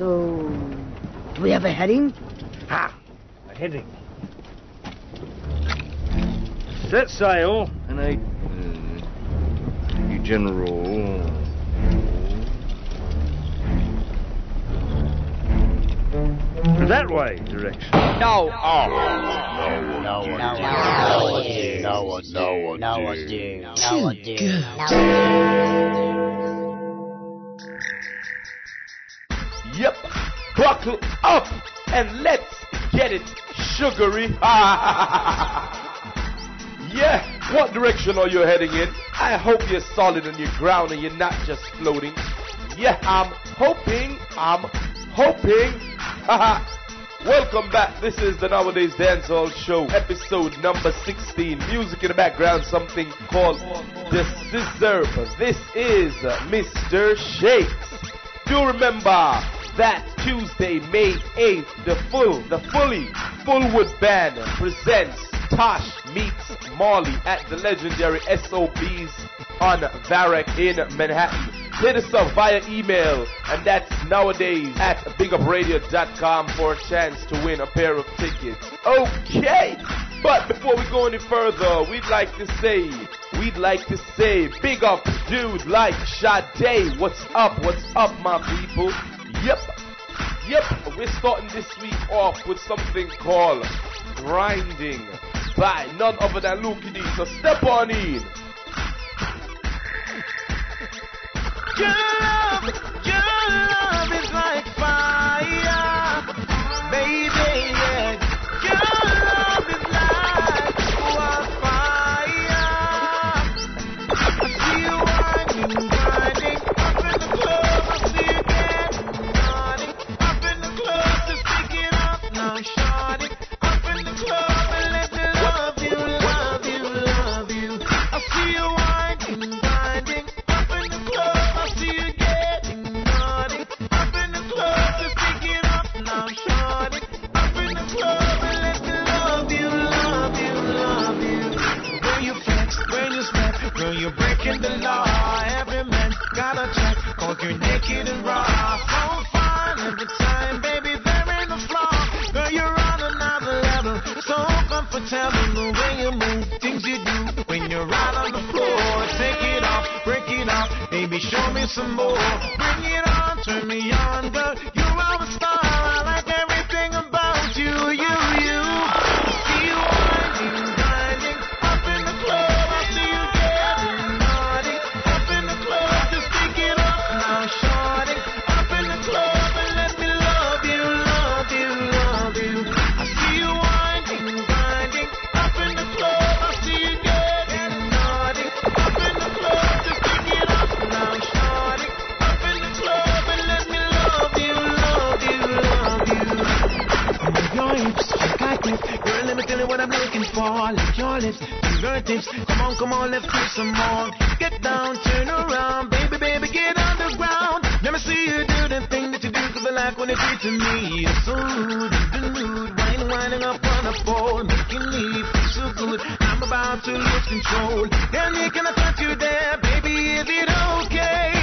So, do we have a heading? Ah, a heading. Set sail and a uh, general. That way direction. No. Oh. No. One. No. One. No. One. No. One. No. One. No. One. No. Yep. Buckle up and let's get it sugary. yeah. What direction are you heading in? I hope you're solid on your ground and you're not just floating. Yeah, I'm hoping, I'm hoping. Welcome back. This is the Nowadayz Dancehall Show, episode number 16. Music in the background, something called The Scissor. This is Mr. Shakes. Do remember that Tuesday, May 8th, the full, the fully, Fullwood Band presents Tosh meets Marley at the legendary SOBs on Varick in Manhattan. Hit us up via email, and that's nowadays at bigupradio.com for a chance to win a pair of tickets. Okay, but before we go any further, we'd like to say, we'd like to say, big up dude like Sade. What's up? What's up, my people? Yep, yep. We're starting this week off with something called grinding by none other than Lukie D. So step on in. Your love, your love is like fire, baby. Yeah. Show me some more. Bring it on, looking for. Your lips, fingertips. Come on, come on, let's do some more. Get down, turn around, baby, baby, get on the ground. Let me see you do the thing that you do, cause I like when it's to me. You're so rude, nude, wine, winding up on the pole, making me feel so good. I'm about to lose control. Me, can I touch you there, baby? Is it okay?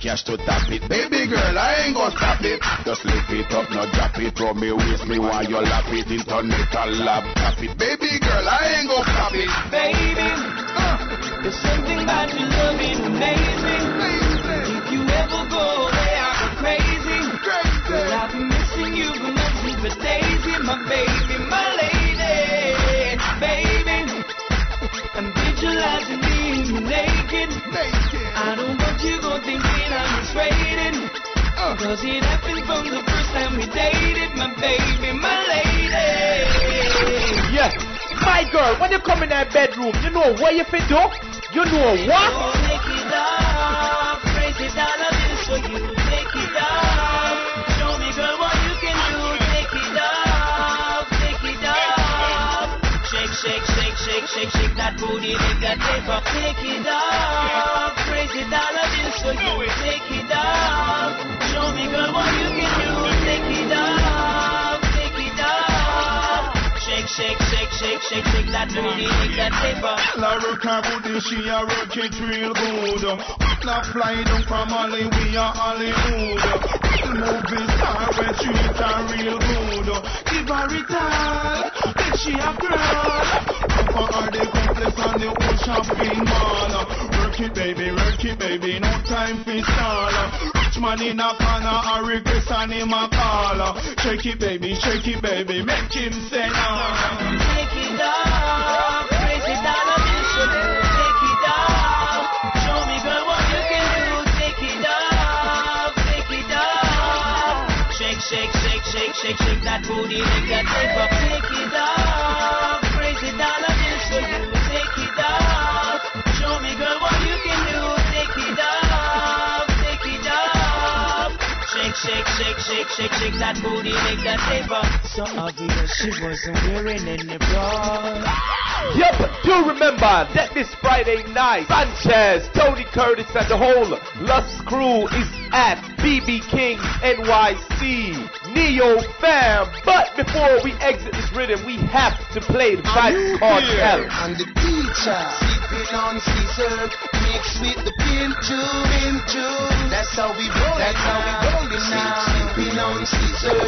Cash to tap it. Baby girl, I ain't gonna stop it. Just lift it up, not drop it. Throw me waist me while you lap it. Internet a lap tap it. Baby girl, I ain't gonna stop it. Baby, uh, there's something about your loving amazing. If you ever go there, I'll go crazy. Girl, I'll be missing you for and for days. My baby, my lady. Baby, I'm visualizing you naked. I don't want you go thinking I'm just waiting. Uh. Cause it happened from the first time we dated, my baby, my lady. Yeah. My girl, when you come in that bedroom, you know what you fit do? You know what? Oh, it off, crazy dollar bills for you. Shake, shake, shake, that booty, make that paper. Take it off, crazy dollar bills for you. Take it off, show me girl what you can do. Take it off, take it off. Shake, shake, shake, shake, shake, shake that booty, make that paper. La work her booty, she a work it real good. Not fly down from Holly, we are Hollywood. Movie star she is a real good. Give her it all, then she a girl. For her the complex on the whole shopping mall. Work it baby, work it baby, no time for stall. Rich man in a corner, a request and him a call. Shake it baby, shake it baby, make him say no. Take it off. Take it off, show me girl what you can do. Take it off, take it off. Shake, shake, shake, shake, shake, shake that booty, make that paper. Take it off, Shake, shake, shake, shake, shake, that booty, make that paper. So obvious she wasn't wearing any bra. Yep, do remember that this Friday night, Sanchez, Tony Curtis, and the whole Lust crew is at BB King NYC Neo Fam. But before we exit this rhythm, we have to play the fight Vybz Kartel. And the teacher. Sipping on Caesar, mixed with the pimp juice. That's how we roll. That's how we rollin' now. Sipping on Caesar,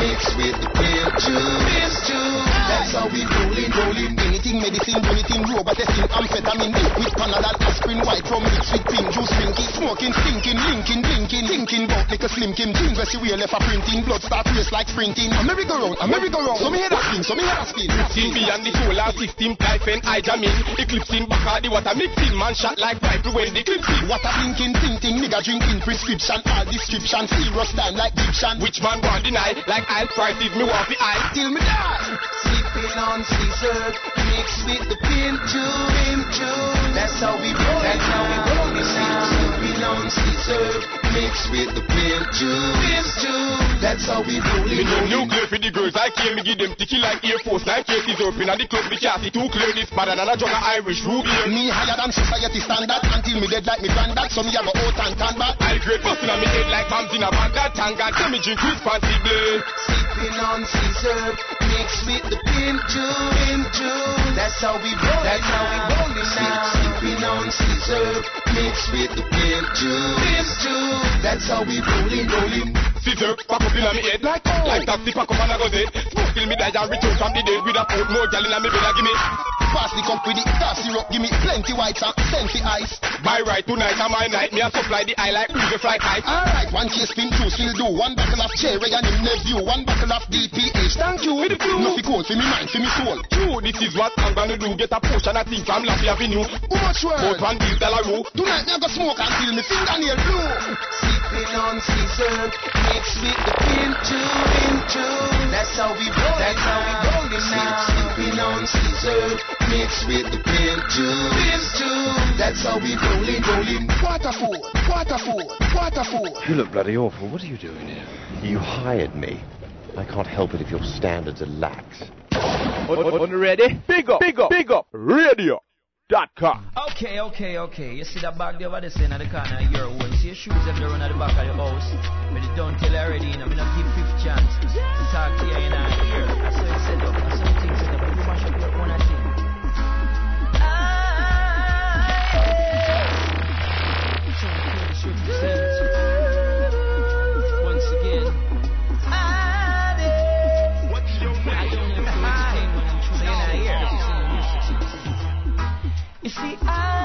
mixed with the pimp juice. That's how we rollin', rollin'. Anything medicine, anything robot testing, amphetamine, with Panadol, aspirin, white rum, mixed with pink juice, drinky, smoking, stinking, linking, blinking, thinking about like a slim Kim jeans where she wear left a printing, blood start race like sprinting. A merry-go-round, a merry-go-round. So me head a spin, so me head a spin. Seen beyond the solar system, and I jam in. Eclipsing back of the water mixing, man shot like rifle when the clips in. What a blinking, tinting, nigga drinking prescription, all description, serious time like diction. Which man want deny? Like I'll price if me want the eye. Till me die. Sipping on Caesar, mixed with the pimp juice. That's how we roll. That's how we roll. Sipping on Caesar, mixed with the pimp juice. That's how we roll Me it. new nuclear for the girls, I came me give them ticky like Air Force. Nine cases open and the club, the chassis too clear. This better than a of Irish ruby. Me higher than society standard until me dead like me granddad. So me have a old and tan back. I great busting on me head like bombs in a. That tanga, tell me drink responsibly. Sipping on Caesar, mixed with the pimp juice, pimp juice. That's how we roll. That's how we roll it now. Sipping on Caesar, mixed with the pimp juice, pimp juice. That's how we rollin', rollin'. Scissor, pack up in on me head like Like taxi, pack up and I go dead. Smoke till me die and return from the dead. With a put more gal in a me bed, give me. Pass the cup with the cough syrup, give me plenty whites and plenty ice. My right tonight and my night, me a supply the eye like breeze fly kite. Alright, one case spin juice will do. One bottle of cherry and him nephew. One bottle of DPH. Thank you. With the crew. Nothing cold for me mind, for me soul. True, this is what I'm gonna do. Get a portion of things from Laffy Avenue. How much word? Both one bill dollar row. Tonight me I go smoke until me fingernail blue. Sipping on Caesar, mixed with the pimp juice, pimp juice. That's how we roll. That's how we roll it now. Sipping on Caesar, mixed with the pimp juice, pimp juice. That's how we rollin', rollin'. Waterford, Waterford, Waterford. You look bloody awful. What are you doing here? You hired me. I can't help it if your standards are lax. On, on, on ready? Big up, big up, big up. Radio. Dot com. Okay, okay, okay. You see that bag there over there saying at the corner of your own. See your shoes them there run at the back of the house. But don't tell you already, and I'm gonna give fifth chance talk to you in our You see, I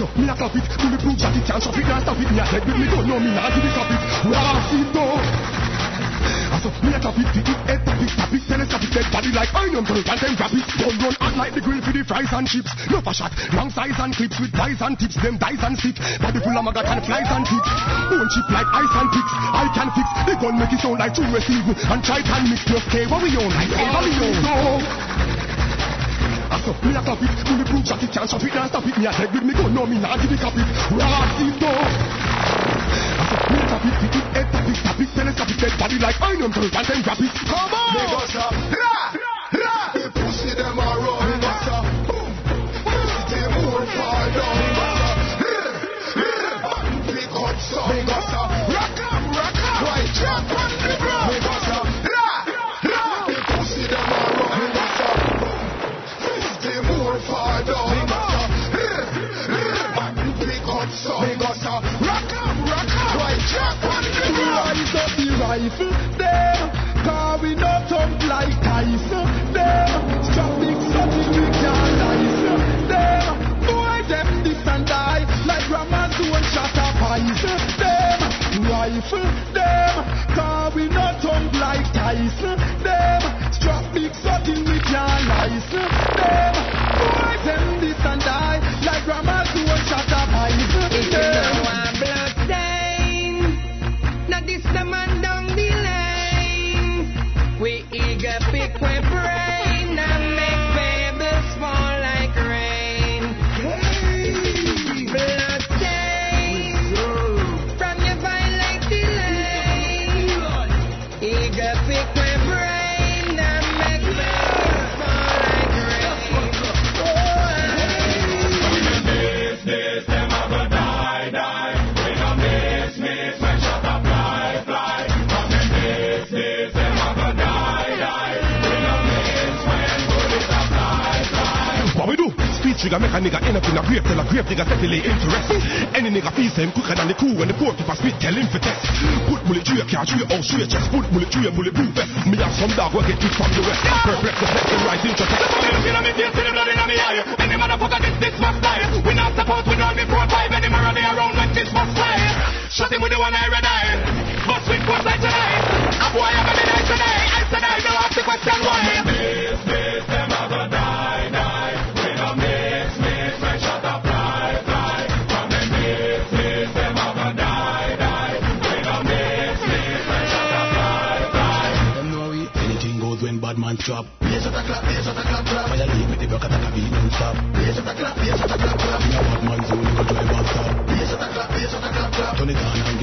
so me a clap it do me prove that it can't stop it, can't stop it Me a dead with me gun, no me nah give it stop it What's it though? So me a tap it, hit it, head tap it, tap it, tell it, tap it, dead body like iron girl, and then grab it. gun run hot like the grill for the fries and chips. No for shot, long size and clips with dice and tips, them dice and stick. Body full of maggot and flies and ticks. One chip like ice and ticks, I can fix. The gun make it sound like two receive and try and mix. Just care what we own, like ever we own up, me a top it. Pull the blue jacket, can't stop it, can't stop it. Me a head with me gun, no me nah give it cap it. Rock it up. I said, me a top it, it head top it, top it, telescope it, dead body like iron turret, and then grab it. Come on, they go stop. Ra, ra, ra. The pussy them a run. rifle. Them, car we not talk like Tyson. Them, something, something we can't license. Them, boy, them this and die, like grandma's doing shot a bison. Them, rifle. Trigger make a nigga end up in a grave till a grave digger settle interest. Any nigga feel same quicker than the crew when the I spit tell him for test. Put bullet through your car, through your house, through your chest. Put bullet through your bulletproof vest. Me have some dog will get it from the west. Perplex the flex and right into test. Any motherfucker this this must die. We not support we don't be pro five any around when this must fly. Shot him with the one I red eye. Bust with force like tonight. A boy I'm a midnight tonight. I said I don't ask the question why. At a clap, attack a a clap, a bad man zone, you go drive a clap, clap, clap. Turn it on and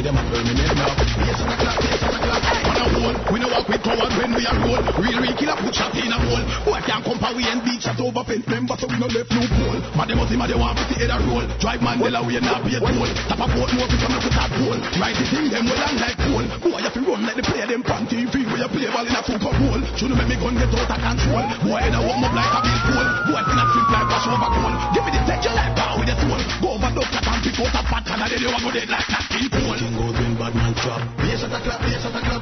we are roll. Real, real killer put shot in a hole. Boy can't come power we and beat shot over fence. Remember so we no left no pole. But they must see, they want to see head a roll. Drive Mandela we not be a toll. Tap a boat more become look at that pole. Ride the thing them well and like pole. Boy you fi run like the player them on TV where you play ball in a Super Bowl. Shouldn't make me gun get out of control. Boy head a warm up like a big pole. Boy finna flip like wash over goal. Give me the take your life down with the soul. Go over doctor and pick out a can and then you a go dead like that in pole. Anything goes when bad man drop. Bass at a clap, bass at a clap,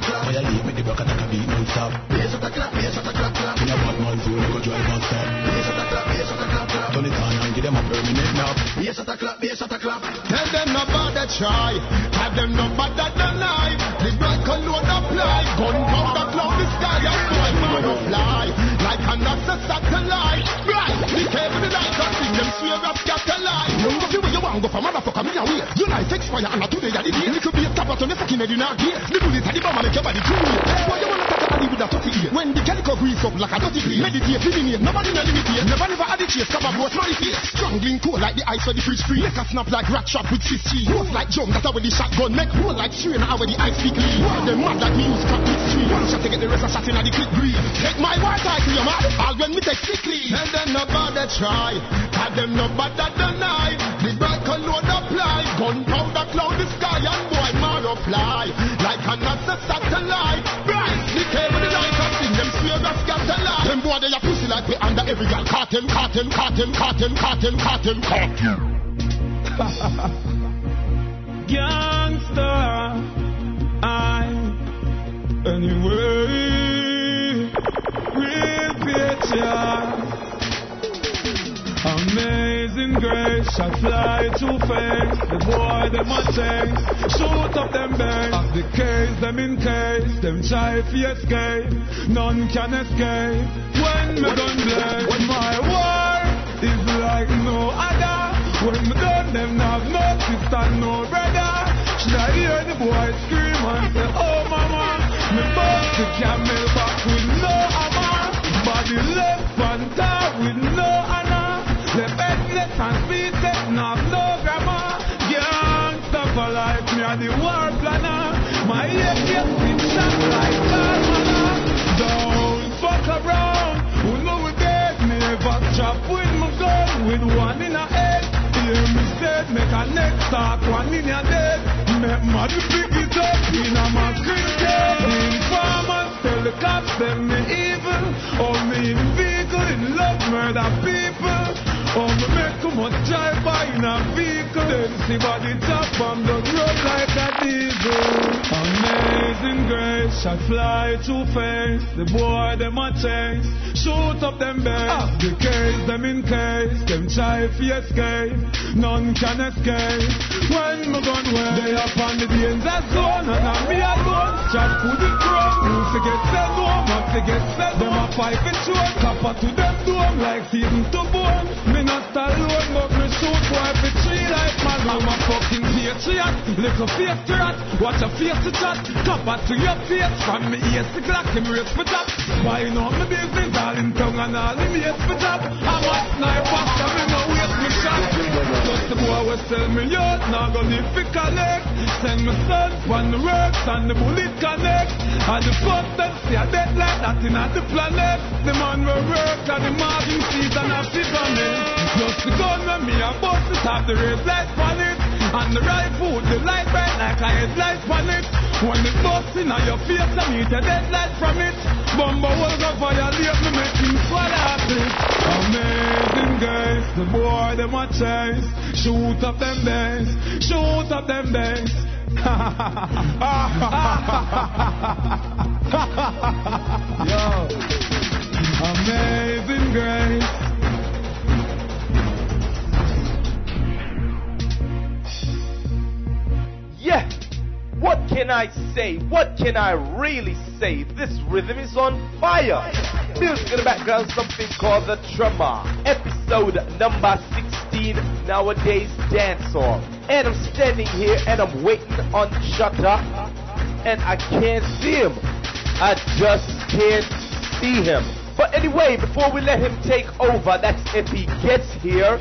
a. Bass at a clap, bass at a clap. Tell them no bother try. Tell them no bother deny. The black load apply. Gunpowder cloud the sky and boy man no fly. Like an access satellite. Right. The cable the light and sing them swear up. You go see where you want go for motherfucker me away. Your life expire and not today that the day. Little be a tap out on the fucking head in our gear. The bullet at the bomb and make your body. Why you wanna take a body with a 30 year? When the calico grease up like a dirty plate. Meditate, living here. Nobody no limit here. Never never had the chase. Cover both my face. Strangling cold like the ice of the fridge free. Make a snap like rat trap with Swiss cheese. Roast like jump, that's how the shotgun. Make roll like strain, how the ice speak lead. Why them mad like me use crap with street. One shot to get the rest of shot in the click breathe. Take my war title, you mad? All when me take sick leave. Tell them no bother try. Tell them no bother deny. The black load apply. Gunpowder cloud the sky and boy marrow fly. Like an satellite. Boy they a pussy like we under every girl. Cartel, cartel, cartel, cartel, cartel, cartel, cartel. Gangster, I anyway, real picture. Amazing grace, I fly too fast. The boy, them a chase. Shoot up them bangs. Up the case, them in case. Them try to escape. None can escape. When me done blame, when my war is like no other. When me done, them have no sister, no brother. Should I hear the boy scream and say, Oh mama, me bust the camel back bedless and speechless, not no grammar. Gangsta for life, me a the war planner. My gets been shot like Carmana. Don't fuck around, who know we dead. Never chop with my gun, with one in a head. Hear me said, make a neck start, one in your dead. Make mad pick it up in a my cricket. Informers tell the cops them me evil. Oh, me in vehicle in love murder people. Oh, me make too much drive by in a vehicle. Then see body top on the road like a diesel. Amazing grace, I fly too fast. The boy them a chase. Shoot up them beds. Ah. The case them in case. Them try to escape. None can escape. When me gun where they up on the danger zone. And I'm me alone. Chat to the crown. Who forget sell home. I forget sell Them a pipe and short. Copper to them dome like season to bone. Me not alone, but me shoot boy for three like man. I'm a fucking patriot. Little face rat. Watch a face to chat. Copper to your face. From me ears to Glock. Him race for top. Buying out my business. All in tongue and all in ears for top. I'm a sniper. So Just the boy was tell me out. Now go live for collect. Send me son on the works and the bullet connect. And the fuck them see a dead like that in the planet. The man will work and the margin and have the bonnet. Just the gun when me a bust it have the race light on it. And the right foot, the light bright like a headlight on it. When it busts in your face, I meet a dead light from it. Bumbo will go me, make him swallow it. Amazing guys, the boy them a. Shoot up them days, shoot up them days. Yo, amazing grace. Can I say? What can I really say? This rhythm is on fire. Music in the background, something called the Tremor. Episode number 16, nowadays dance dancehall. And I'm standing here and I'm waiting on Shutter. And I can't see him. I just can't see him. But anyway, before we let him take over, that's if he gets here,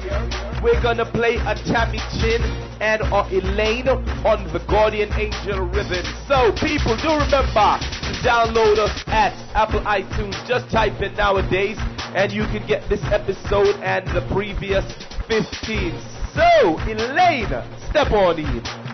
we're gonna play a Tami Chynn and or Elaine on the Guardian Angel Riddim. So people, do remember to download us at Apple iTunes. Just type in nowadays and you can get this episode and the previous 15. So, Elaine, step on in.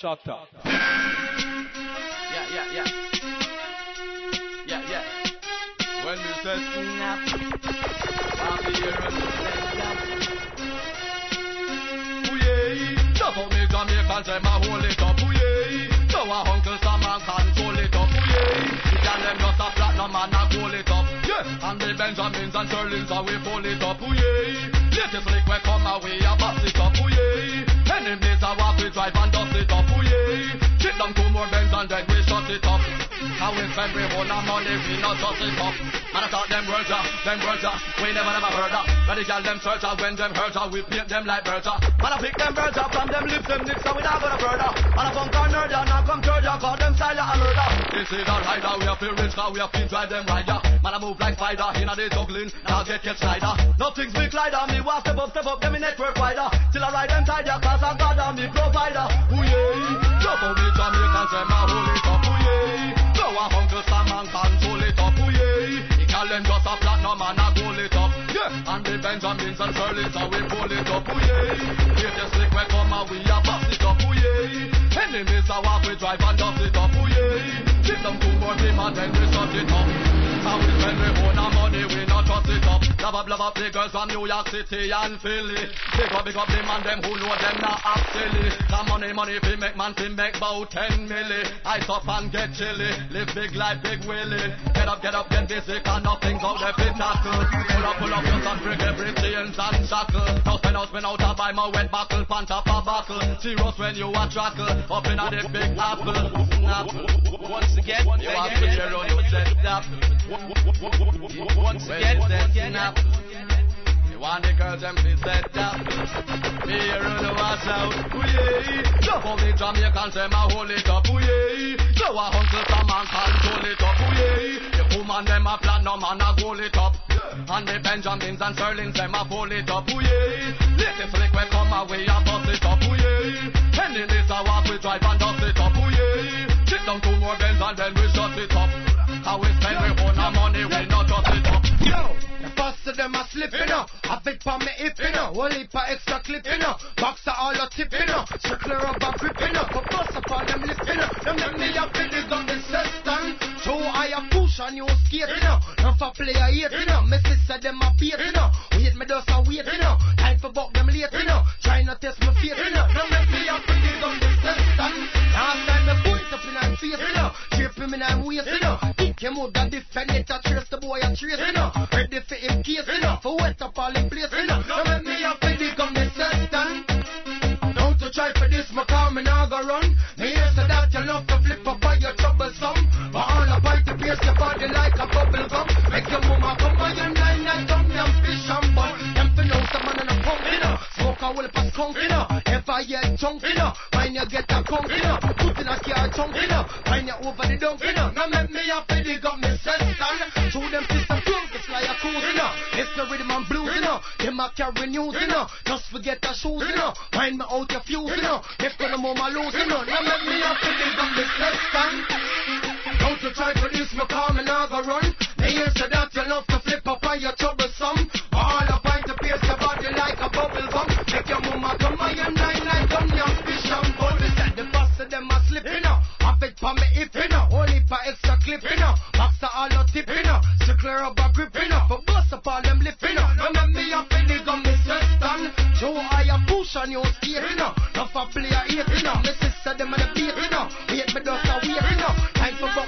Shut up. Yeah, yeah, yeah. Yeah, yeah. When we say snap, I'll be here and Ooh yeah, how me Jamaican say my hold it up. Ooh yeah, so our Uncle Sam and control it up. Ooh yeah, you can them just a platinum and a hold it up. Yeah, and the Benjamins and how we pull it up. Ooh yeah, latest lick we come away a box it up. Ooh yeah, enemies a walk we drive and dust it up. More Benz and then we shut it up. How we spend we own our money we not just it up. Man I thought them words ah, them words ah, we never never heard ah. When the girl them search ah, when them hurt ah, we paint them like birds ah. Man I pick them birds ah from them lips them lips and we not gonna further. Man I and nerd ah, now come third ah, call them style ah, a murder. This is our rider, we have to rich car, we have to drive them rider. Man I move like spider, inna the juggling, now get get slider. Nothing's big glider, me walk step up, step up, them in network wider. Till I ride them tighter, cause I got them, me provider. Ooh yeah, jump on me Jamaican, say my hold it up, yeah. Go a and it up, yeah. Just a and a it up, yeah. And the Benjamins and we pull it up, yeah. If the we come and we a it up, yeah. A we drive and dust it up, yeah. Give them two more team and then we shut it up. How we we own our money, Love up, love up the girls from New York City and Philly. Big up, big up the man them who know them not act silly. The money, money fi make man fi make bout ten milli. Ice up and get chilly, live big life, big willy. Get up, get up, get busy, cause nothing's out there fit tackle. Pull up, pull up your son, break every chains and shackle. Now spend out, spend out, I buy my wet buckle, pan top a buckle. Serious when you a trackle, up in a the big apple. Snap. Once again, You have to cheer on your set stop. Once again, then snap. You want the girls them to set up. Me here on the watch out. Ooh yeah. Jump on me Jamaican say my hold it up. Ooh yeah. So a Uncle Sam and control it up. Ooh yeah. The woman them a platinum and a goal it up. And the Benjamins and Sterlings them a pull it up. Ooh yeah. Latest we come away a bust it up. Ooh yeah. Enemies a walk we drive and dust it up. Ooh yeah. Chip down two more Benz and then of them a slipping up. Have it for me hipping up. Whole heap of extra clipping up. Box of all a tipping up. Strictly rubber gripping up. But bust upon them lifting up. Them let me up in the gun the system. So I a push on you skating up. Now for player hating up. Me sister them a baiting up. Wait me just a waiting up. Time for buck them lating up. Try not to test me faking up. Now let me up in the gun the system. Last time me point up in her face, you know. Tripping in her waist, you know. Think you more than defend it, I trace the boy, I trace, you know. Ready for him case, you. For wet up all in place, you know. Now let me up in the gun the system. Don't you try for this, my car, me now go run. Me say that you love to flip up by your troublesome. But all about to pierce your body like a bubble gum. Make your mama come a will pass skunk, you know. If I get chunk, you know. Mind you get a conk, you know. Put in a car chunk, you know. Find you over the dump, you know. Now make me up in the gun, me system. Show them system drunk, it's like a cruise, you know. It's the rhythm and blues, you know. Them a carry news, you know. Just forget the shoes, you know. Find me out your fuse, you know. If gonna move my lose, you know. Now make me up in the gun, me system. Don't you try for this, me call me now go run. They hear say that you love to flip up on your troublesome. All up find to pierce your for me if you know. Only for extra clipping up. Box of all your tipping up. Strictly rubber gripping up. But bust up all them lifting up. Now make me in the gun, me system. Show I a push on your skating up. Now for player hating up. Me sister them and the beating up. Wait me just a waiting up. Time for buck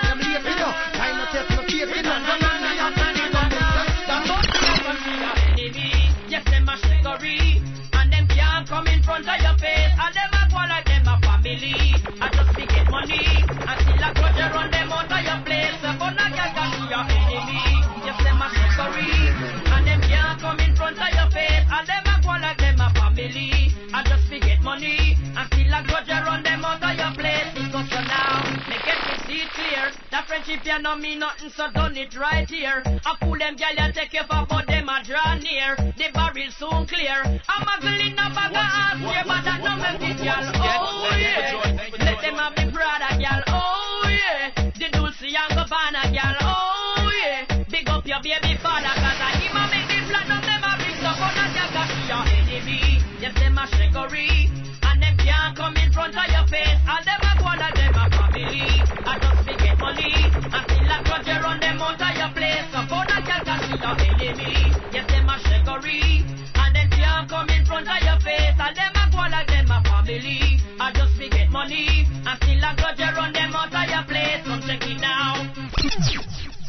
and still a run them out your place. Because for now, make it see clear that friendship if you know me nothing, so done it right here. I pull them gal, you take you for but them a draw near. The barrel soon clear. I'm a in a bag of ass here, but that no make it, gal. Oh yeah. Let them have the brother, gal. Oh yeah. The Dolce and Gabbana, gal. Oh yeah. Big up your baby father, cause I him a make the platinum, them a bring stuff on a gal, cause she your enemy. Yes, them a shaggery. Front of your face. And them a go like them a family. I just be get money. And still a grudge you run them out of your place. So for that girl cause she your enemy. Yes, them a shaggery. And them can't come in front of your face. And them a go like them a family. I just be get money. And still a grudge you run them out of your place.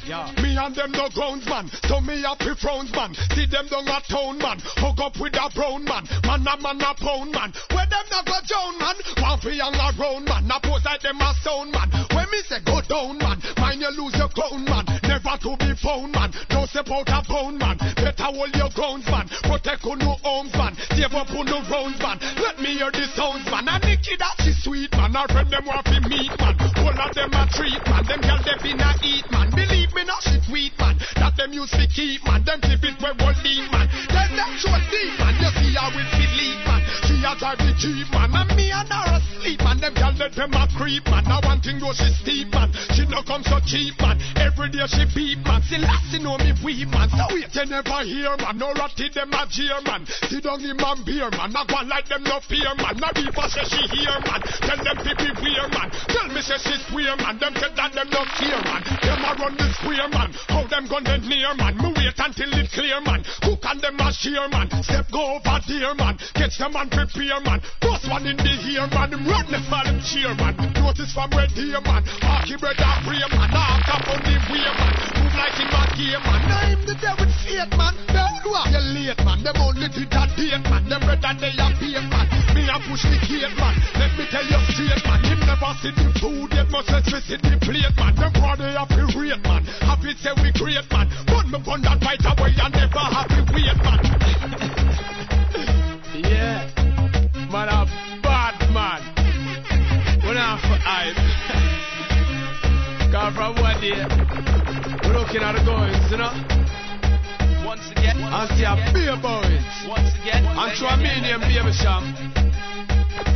Me and them no grounds man, so me happy frowns man. See them down a town man, hook up with a brown man. Man a man a pound man. Where them not go down man, one for young a round man. Now pose like them a sound man. When me say go down man, mind you lose your crown man. Never to be found man, no step out a pound man. Better hold your grounds man, protect on no homes man. Save up on no rounds man. Let me hear the sounds man. And Nicky that she sweet man, her friend them want to meet man. All of them a treat man, them girl they been a eat man. Believe me now she sweet man, that them used to keep man. Them keep it where one lead man. Then them show deep man, you see how it believe man. She a drive the jeep man, and me and her asleep man. Them girl let them a creep man. Now one thing though she steep man, she no come so cheap man. Every day she beat man, still last she know me weep man. So wait you never hear man, no ratty them a jeer man. Sit down in man beer man, not one like them no fear man. Now people say she hear man, tell them to beware man. Tell me say she swear man, them say that them no fear man. Them a run the square man, how them gun them near man. Me wait until it clear man, cook and them a shear man. Step go over there man, catch them and prepare man. First one in the ear man, the for them cheer man. Notice from red here man, hockey bread and pray man. Now top on the way man, move like in my game man. Now him the devil fate man, down what you late man. Them only did that date man, them red and they are beer man. Me a push the gate man, let me tell you straight man. Him never see the food yet, must let me see the plate man. Them body happy rate man, happy say we great man. Put me on that right away and never happy wait man. Yeah, man, a man. For hype. Cause from one day, we're looking at the goings, you know? Once again, And see a beer boys. once again, I'm sure me And throw a medium baby sham.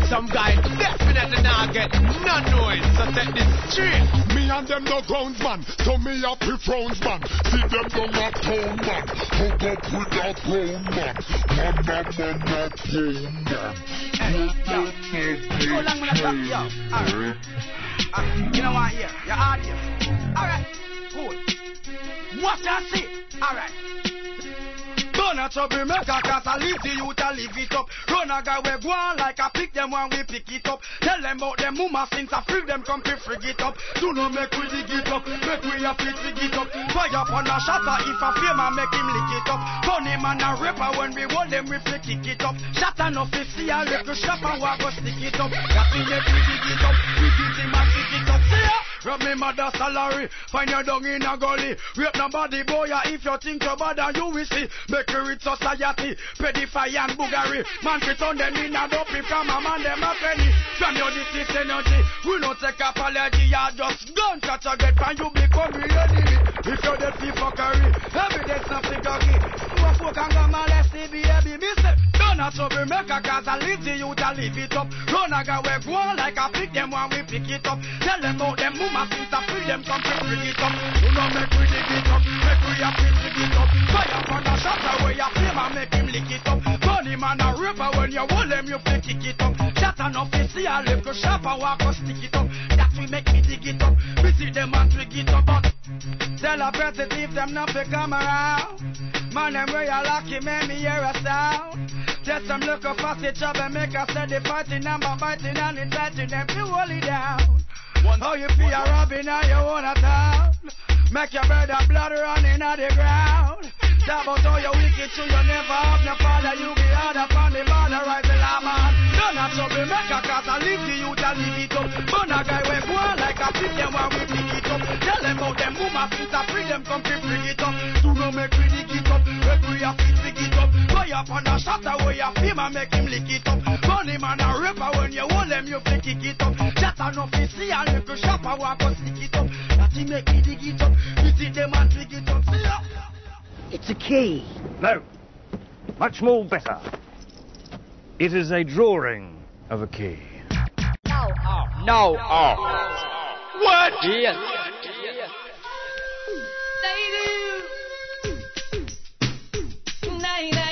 Some guy definitely not get no noise. So take this straight. And them no grounds man, so me happy frowns man. See them down a town man, hook up with a brown man. Man a man a pound man. Long stop? Yo, alright. Uh, you know what here? Your audience. Alright, cool. What I say? Alright. Don't a trouble maker cause I leave the youth I leave it up. Run a guy we go on like I pick them when we pick it up. Tell them about them mama since I free them come to frig it up. Do not make we dig it up Make we a fit fig it up. Fire upon a shatter if I fame I make him lick it up. Funny man a rapper when we hold them we flick kick it up. Shatter no fi see a little shop and we go stick it up. Got to make we dig it up We get him and stick it up. See ya Rob me mother salary, find your dung in a gully. Rape nobody boy, if you think you're bad and you will see. Make a rich society, pedify and boogery. Man fit on them in a dopey from a man them a penny. From your this energy, we no take a apology, ya just gun catch a get and you become real enemy. If you're for fuckery, evidence not. You a fuck and go the baby, me say. Don't a trouble maker cause I leave the youth, I leave it up. Run a guy we go on like I pick them when we pick it up. Tell them about them mama since I free them come to bring it up. Do not make we dig it up, make we a fit dig it up. Fire for the shot away a flame and make him lick it up. Funny man a rapper when you hold them you feel kick it up. Shot enough to see a lip go sharp walk go stick it up. That we make me dig it up. We see them and twig it up but Tell a person if them not fi come around. Man them where you lucky make me hear a sound. Just some look up past each other make us say the and biting and inviting them to hold it down. How you feel a robbing on your own a town? Make your brother blood running on the ground. Talk about how you wicked so you never have no father. You be hard upon the border, right the man. Don't have trouble maker cause I leave the youth and leave it up. But a guy we go like a pick them when we pick it up. Tell them about them woman since I free them come to bring it up. Do not make we dig it up. Make we a fit pick it up. Fire upon a shot away a film and make him lick it up man a when you hold them, you play kick it up. Chat an official, you shop walk or sneak it up. That he make me dig it up, them and dig it up. See ya? It's a key. No, much more better. It is a drawing of a key. No, oh. No, oh. What? Yes. yes. They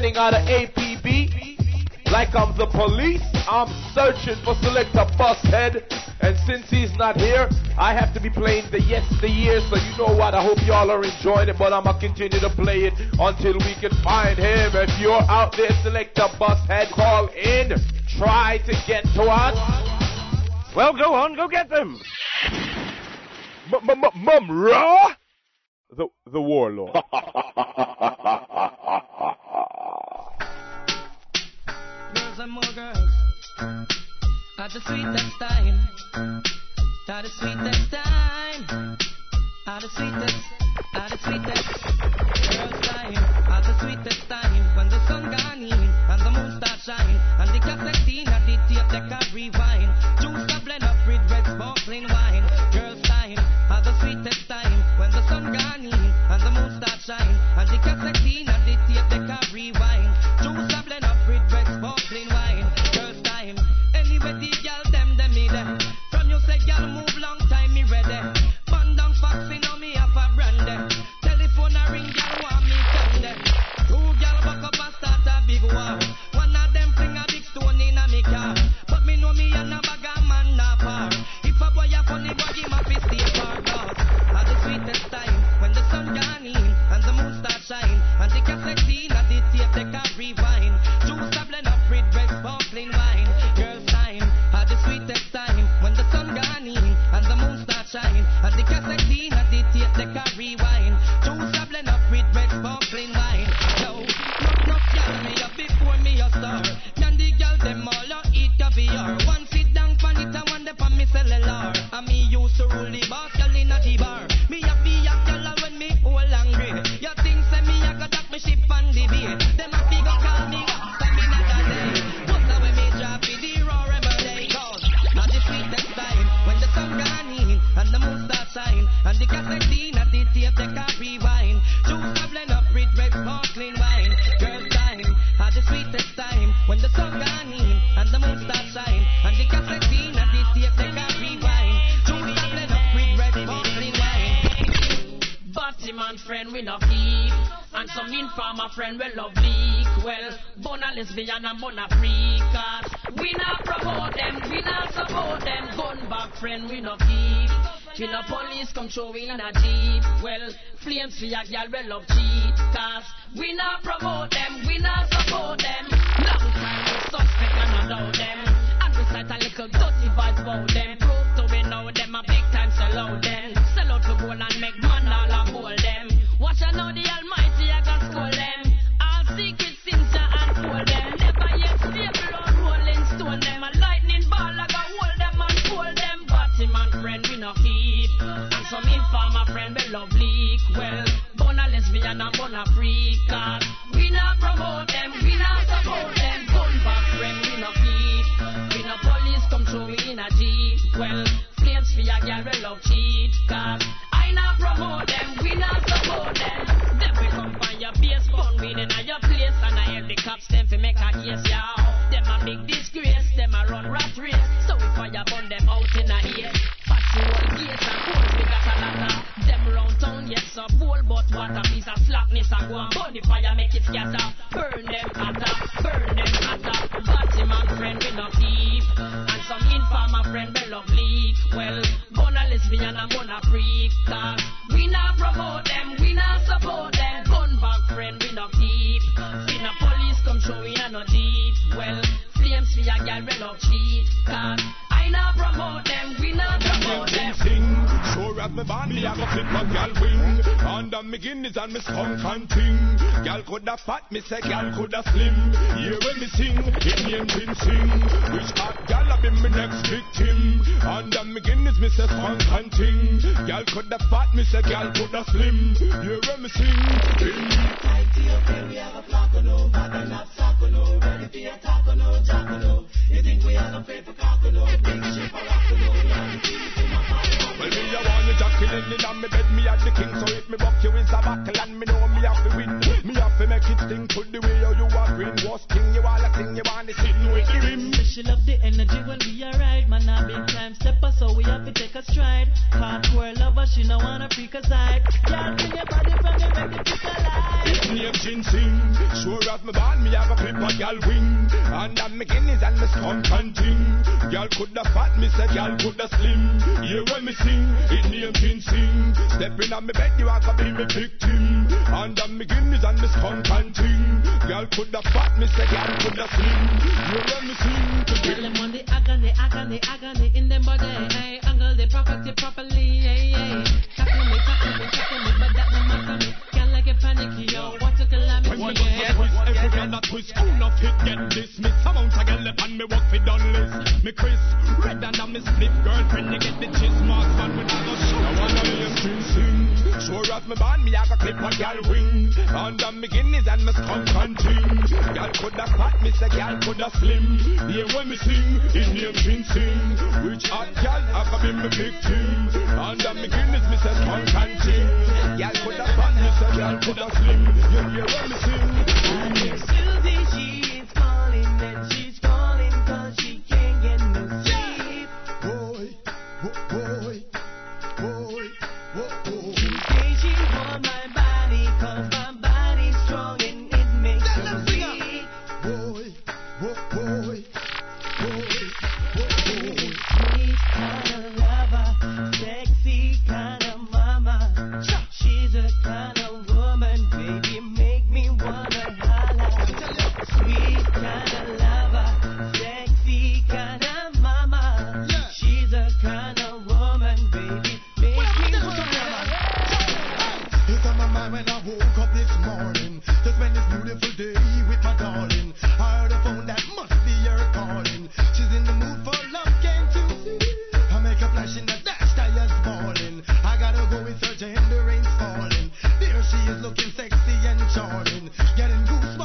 sending out an APB like I'm the police. I'm searching for Selector Bushead. And since he's not here, I have to be playing the yes, the. So you know what? I hope y'all are enjoying it, but I'ma continue to play it until we can find him. If you're out there, Selector Bushead, call in. Try to get to us. Well, go on, go get them. Mum, mum, mum, raw? The, the warlord. and more girls. At the sweetest time. At the sweetest time. At the sweetest, at the sweetest girls time. At the sweetest time. When the sun gone in and the moon shining. And the cassette at the tape deck rewind. showing and a cheat. Well, flames for your girl, well love cheat. Cause we not promote them, we not support them. Long time we suspect and not know them. And we cite a little dirty vibes about them. Prove to we know them, a big time sell out them. Sell out for gold and make man all not free. Look at my mind when I woke up this morning. To spend this beautiful day with my darling. I heard a phone that must be her calling. She's in the mood for love, can't you see? I make a flash in the dash, tires falling. I gotta go in search of him, the rain's falling. There she is looking sexy and charming. Getting goosebumps.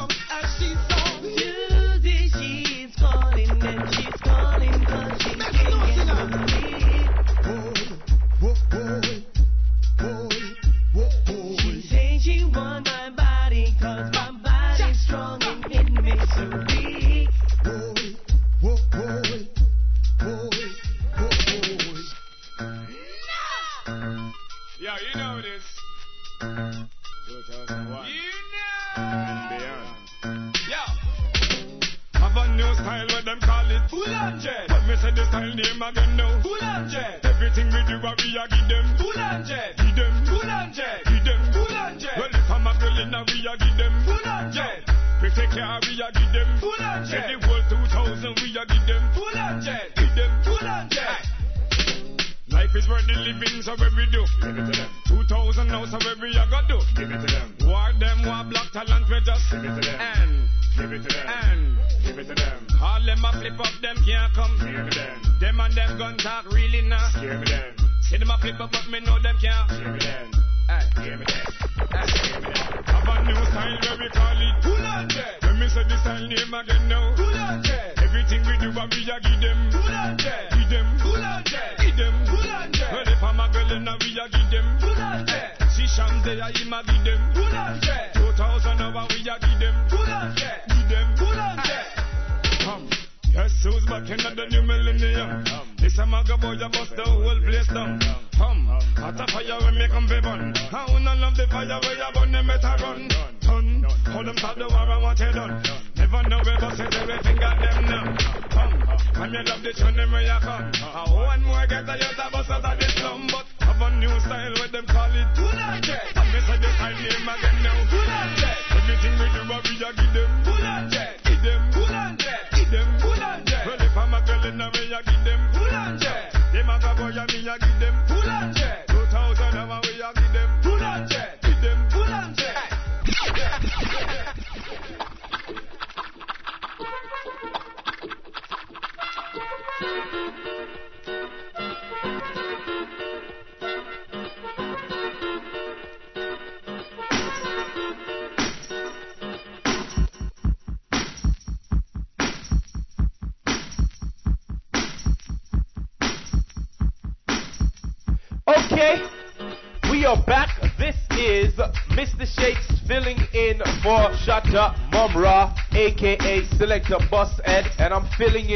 Filling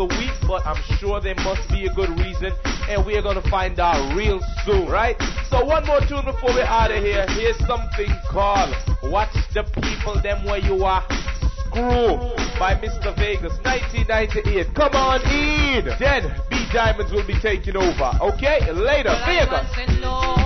the week, but I'm sure there must be a good reason, and we're gonna find out real soon, right? So one more tune before we're out of here. Here's something called Watch the People Them Where You Are. Screw by Mr. Vegas, 1998. Come on in. Then B Diamonds will be taking over. Okay, later, Well, Vegas.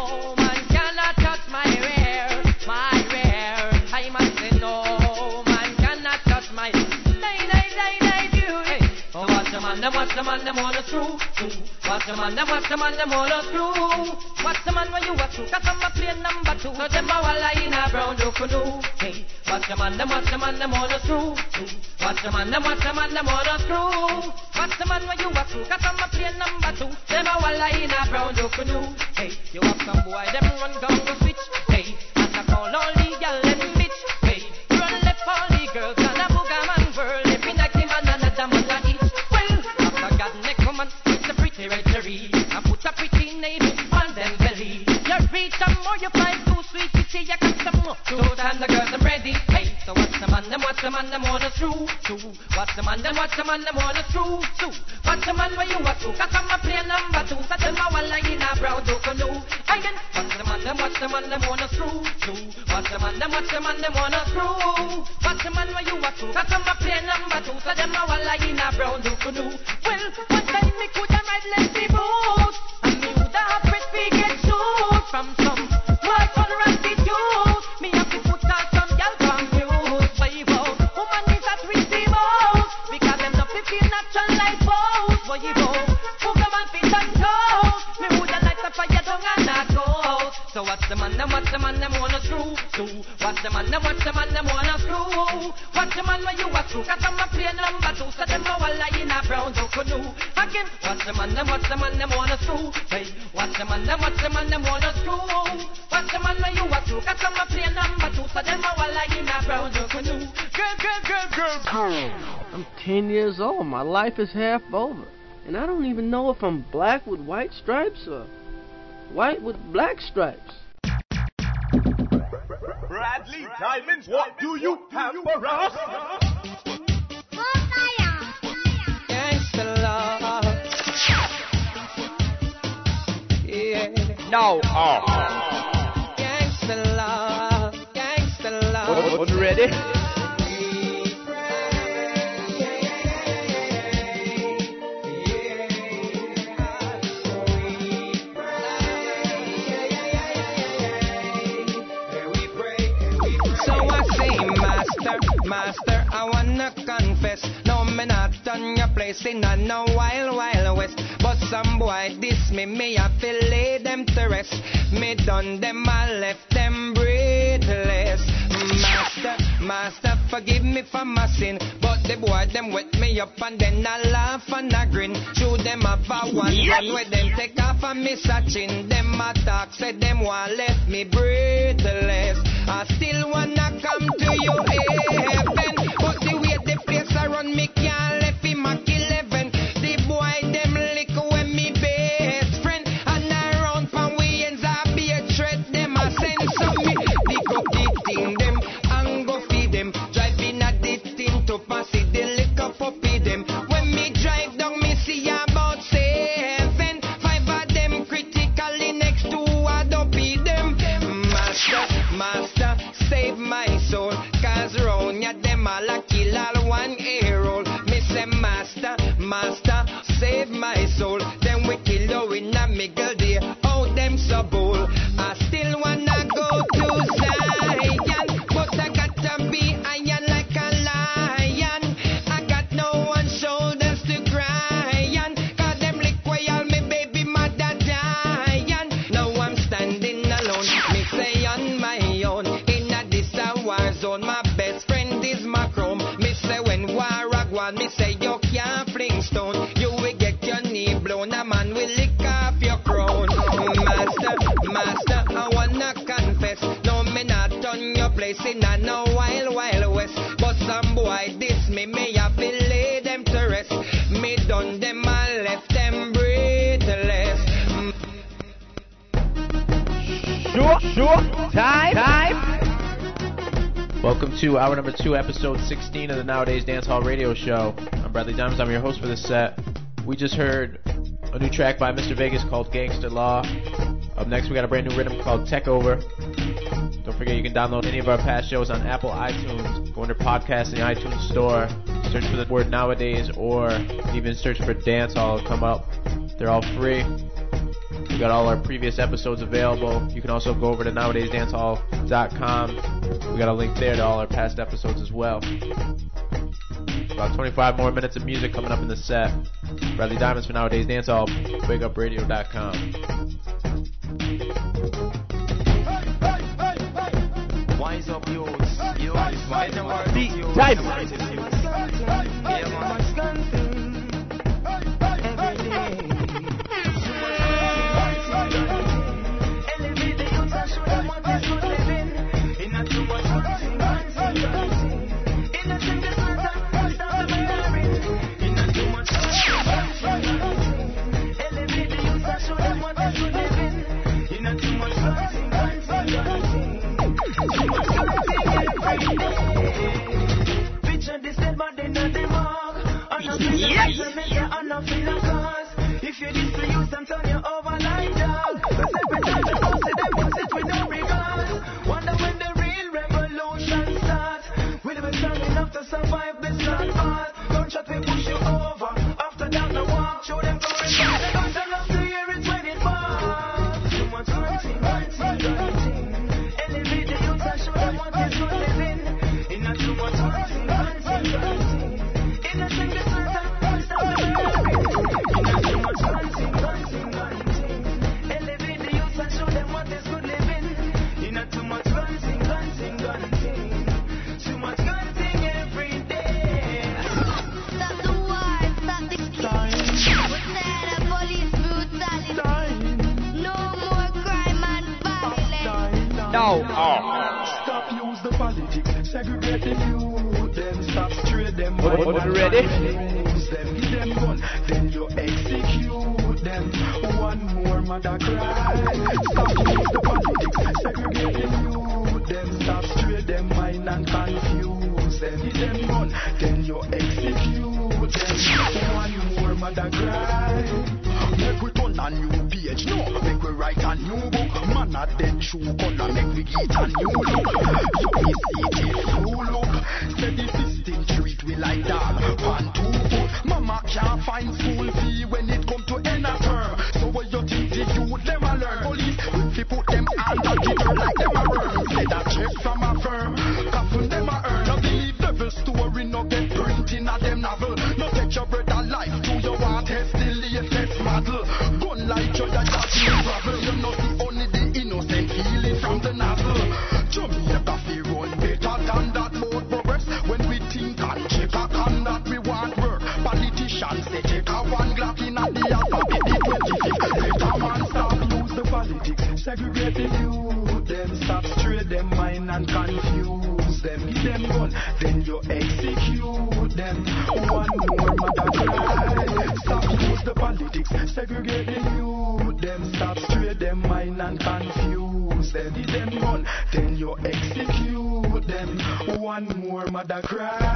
The them watch the man, them wanna screw, screw. Watch the man, them watch the man, them wanna screw. Watch the man when you watch through, cause I'm a plane number two. So them a walla in a brown do canoe. Hey, watch the man, them watch the man, them wanna screw, screw. Watch the man, them watch the man, them wanna screw. Watch the man when you watch through, cause I'm a plane number two. Them a walla in a brown do canoe. Hey, you have some boy, them run down the switch. Hey, and I call all the gal reach some more, you find too sweet, bitchy, you got some more. Them what's the man, them wanna screw, screw. What's the man, them what's the man, them wanna screw, screw. What's the man where you want to? Cause I'm a player number two. So them a walla in a brown do canoe. Again, what's the man, them what's the man, them wanna screw, screw. What's the man, them what's the man, them wanna screw. What's the man where you want to? Cause I'm a player number two. So them a walla in a brown do canoe. Well, one time me coulda ride Leslie boat. And me woulda have Fred P get shoot from some white rusty juice. Me have to Because them not the man, them the man, them wanna screw. What's the man, them the man, them wanna screw. The man where you a screw? Cause I'm a play number two. So them a walla in a brown canoe. Again, the man, them the man, them wanna screw. Hey, the man, them the man, them wanna screw. The man where you a screw? Cause I'm a play number two. So them a walla in a brown canoe. Girl, girl, girl, girl, girl. I'm 10 years old. My life is half over. And I don't even know if I'm black with white stripes or white with black stripes. Bradley Diamonds, what do you have for us? Gangsta love. Yeah. Uh. No. Gangsta love. Gangsta love. Ready? Master, I wanna confess. No, me not on your place in a no wild, wild west. But some boy diss me, me I feel lay them to rest. Me done them, I left them breathless. Master, Master, forgive me for my sin. But the boy, them wet me up and then I laugh and I grin. Show them a one Yes. run where them take off and me searching. Them attack, said them want left me breathless. I still wanna come to your heaven. But the way the place I run, me can't left him Mac pass it, the liquor puppy them. To hour number two, episode 16 of the Nowadayz Dancehall Radio Show. I'm Bradley Dimes. I'm your host for this set. We just heard a new track by Mr. Vegas called Gangster Law. Up next, we got a brand new rhythm called Tech Over. Don't forget you can download any of our past shows on Apple iTunes. Go under podcast in the iTunes store. Search for the word nowadays or even search for dance hall. Come up. They're all free. We got all our previous episodes available. You can also go over to nowadayzdancehall.com. We got a link there to all our past episodes as well. About 25 more minutes of music coming up in the set. Bradley Diamonds for Nowadayz Dancehall. BigUpRadio.com. Wise up youths, you wise them work Beat youths. Then you execute them. One more mother cry. Make we turn a new page, no. Make we write a new book. Man a dead true color, make we get a new look. So we see you look. Say the system treat we like dog. One two foot. Mama can't find school fee when it come to end of term. So what you think the youth them a learn? Police we fi put them under the dirt like them a worm. Say that check from a firm. And confuse them. Gun, then you execute them. One more mother cry.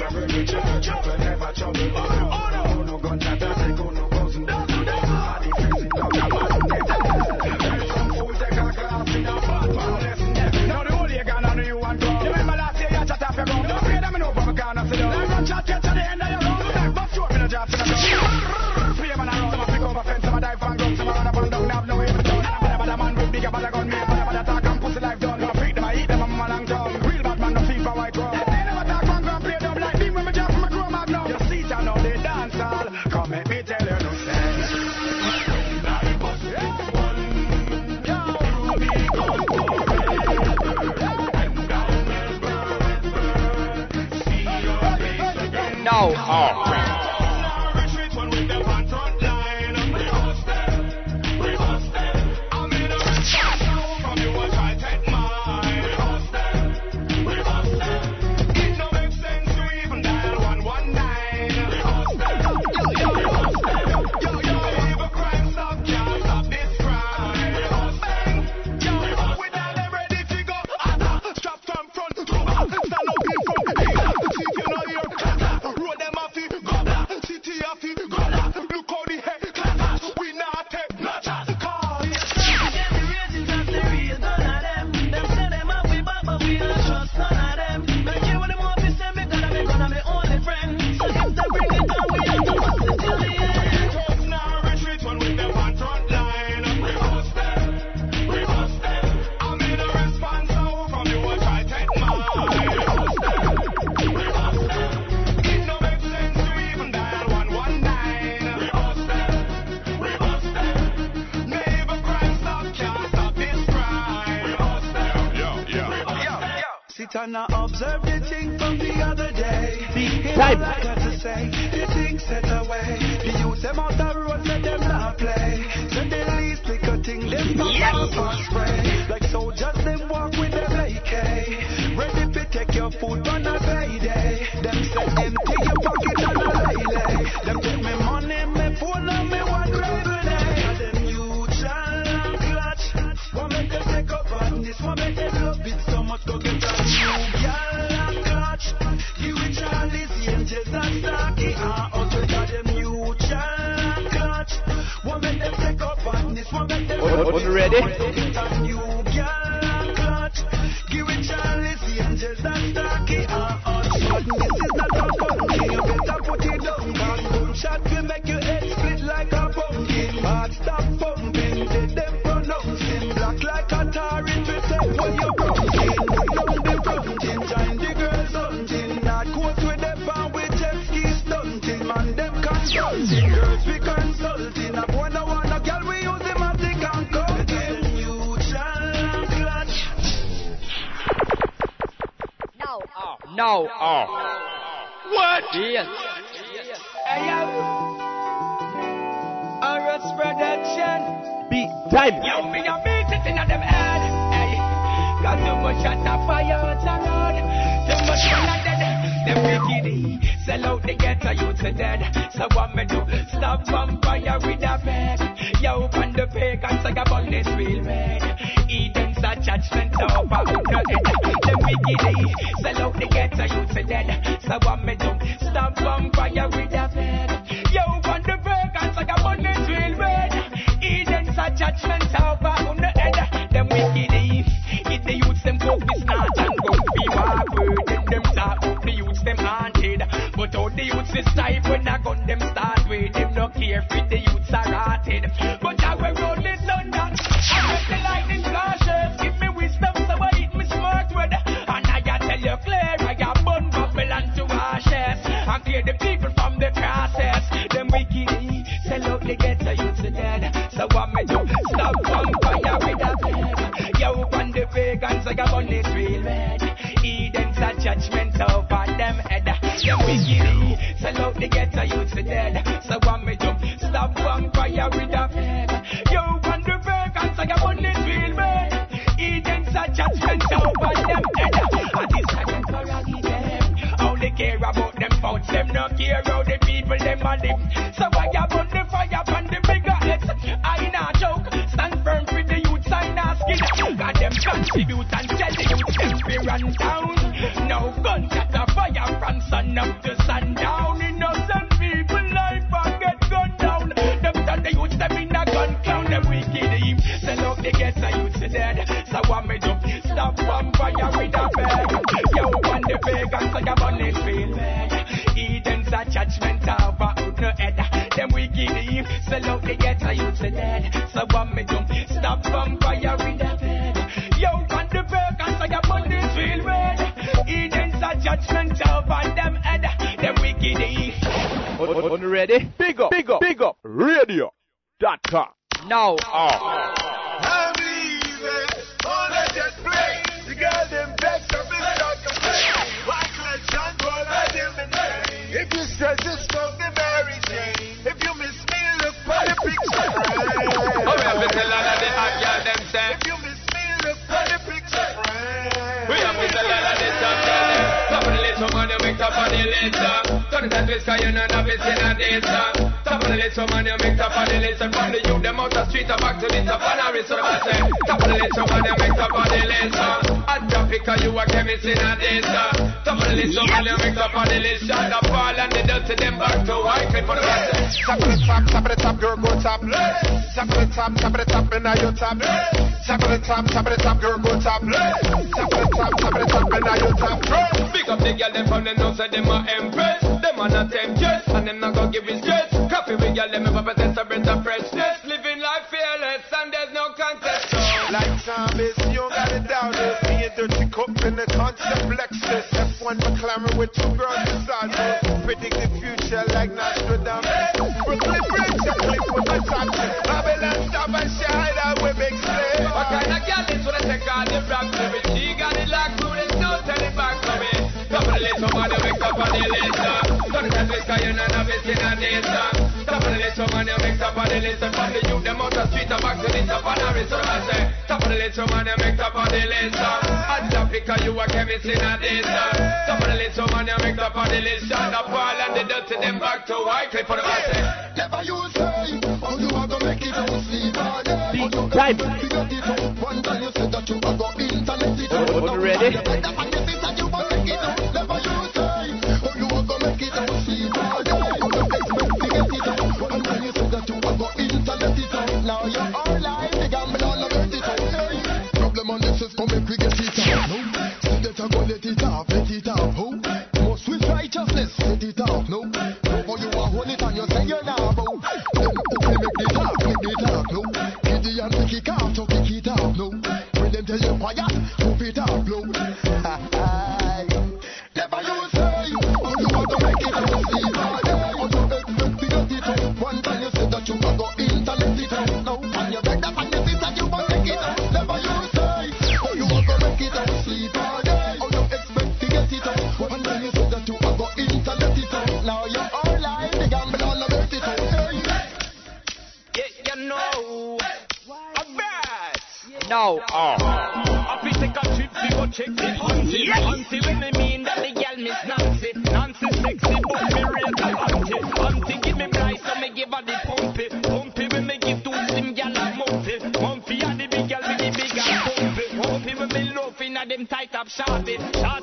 No. Time. The thing set away. The youth them out the road, let them not play. So the least little thing, them off spray. Like soldiers, them walk with them AK. Ready to take your food on a payday. Them say empty your pocket ready? No. What? Yes. Hey, yo. Arrows production. Beat time. Yo, me a beat it inna them head. Hey, got too much shot a fire out the road. Too much fun a dead. Them wicked sell out the ghetto youth to dead. So what me do? Stop vampire with a bed. Yo, on the pagans like a bonus real red. Eden's a judgment over judgment over them head. Them wicked eve. On, on ready? Big up, big up, big up. Radio. Dot com. No. Oh. I'm leaving. All I just play. The girl them vex up and start to play. Why can't John Paul I them in vain? If you stress it, smoke the Mary Jane. If you miss me, look for the picture the list. uh. Turn it and twist, 'cause you know not it's in a this. uh. Top of the list, woman, you make top of the list. And from the youth, them out the street, uh, back to the top of the wrist. So I say, top of the list, woman, you make top of the list. uh. And drop it, 'cause you a chemist in a this. uh. Top of the list, woman, you make top of the list. Shot the fall and the dirty, them back to white clip for the rest. Top of the top, top of the top, girl, go top. Top of the top, top of the top, and now you top. Top of the top, top of the top, girl, go top. Top of the top, top of the top, and now you top. Big up the girl them from the nose, them a empress. Them a not temptress, and them not gonna give it stress. Coffee with girl them ever possess a breath of freshness. Living life fearless, and there's no contest. Like zombies, you don't got it down. There's me and dirty cup in the concept Lexus. F1 McLaren with two girls beside me. Predict the future like Nostradamus. Brooklyn Bridge, clip with the top. Don't tell me, 'cause you know not missing a this. uh. Top of the list, woman, you make top of the list. And from the youth, them out the street, and back to the top of the wrist. So I say, top of the list, woman, you make top of the list. And drop it, 'cause you a chemist in a this. uh. Top of the list, woman, you make top of the list. Shot the ball and the dirty, them back to white clip for the I say. Never you say, oh you are gonna make it out sleep all day. Time. Figure it out. One time you said that you are gonna internet it out. On, on ready? Righteousness, set it out. No, No. Oh. I fi take a trip fi go check the auntie. Auntie when me mean that the girl miss Nancy. Nancy sexy but me rate her auntie. Auntie give me price so me give her the pumpy. Pumpy when me give to slim girl a mumpy. Mumpy a the big girl with the big and pumpy. Pumpy when me love inna them tight up shorty. Shorty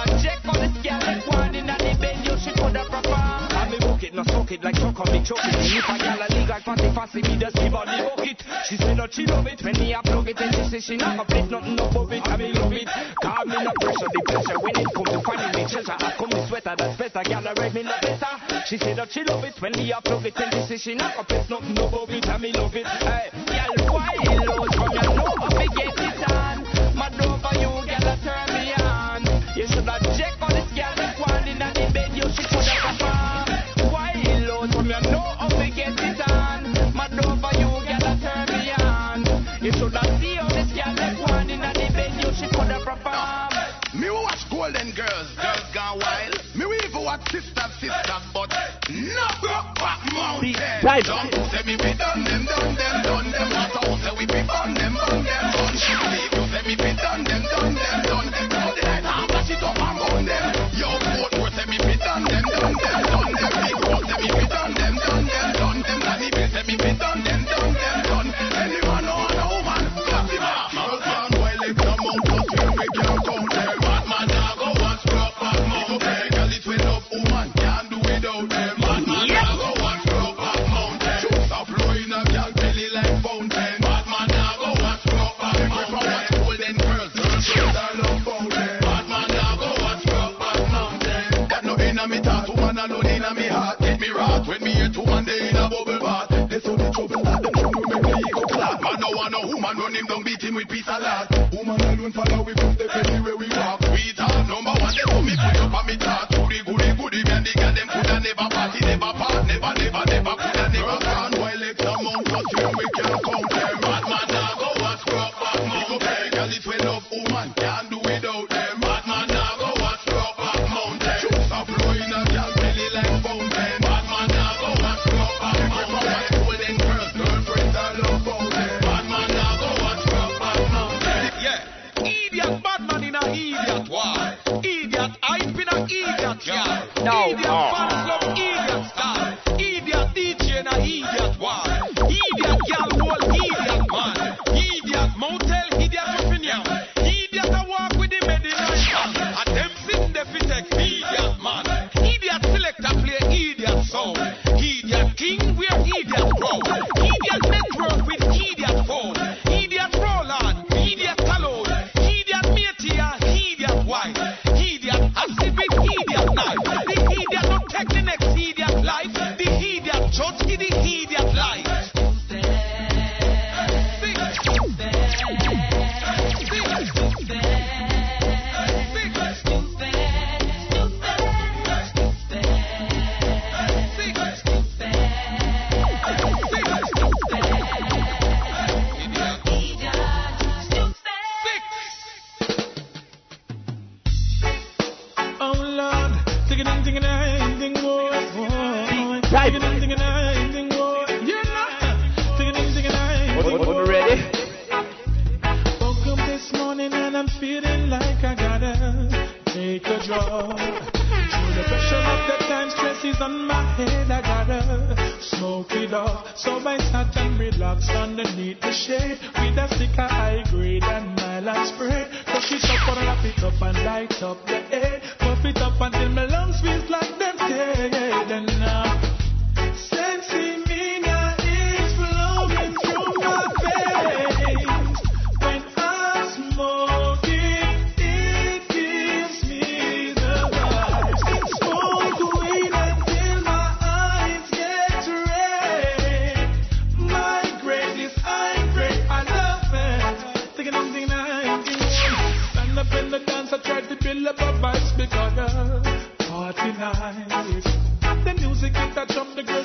a check on the girl like one in the bend, you should put a proper. I'm book it, not suck it like chuck on me choke it. If I girl a league like fancy fancy, me just give her the bucket. She say that oh, she love it when me a plug it, and she say she not a plate nothing up of it. I me love it, cause me no pressure the pressure when it come to finding me treasure. I come me sweater that's better, girl I ride me no better. She say that oh, she love it when me a plug it, and she say she not a plate nothing up of it. I me love it, hey, girl why you lose from your this but no broke back mountain. Right. Don't say me we done them, done them. and light up the air. Puff it up until my lungs feels like them saying.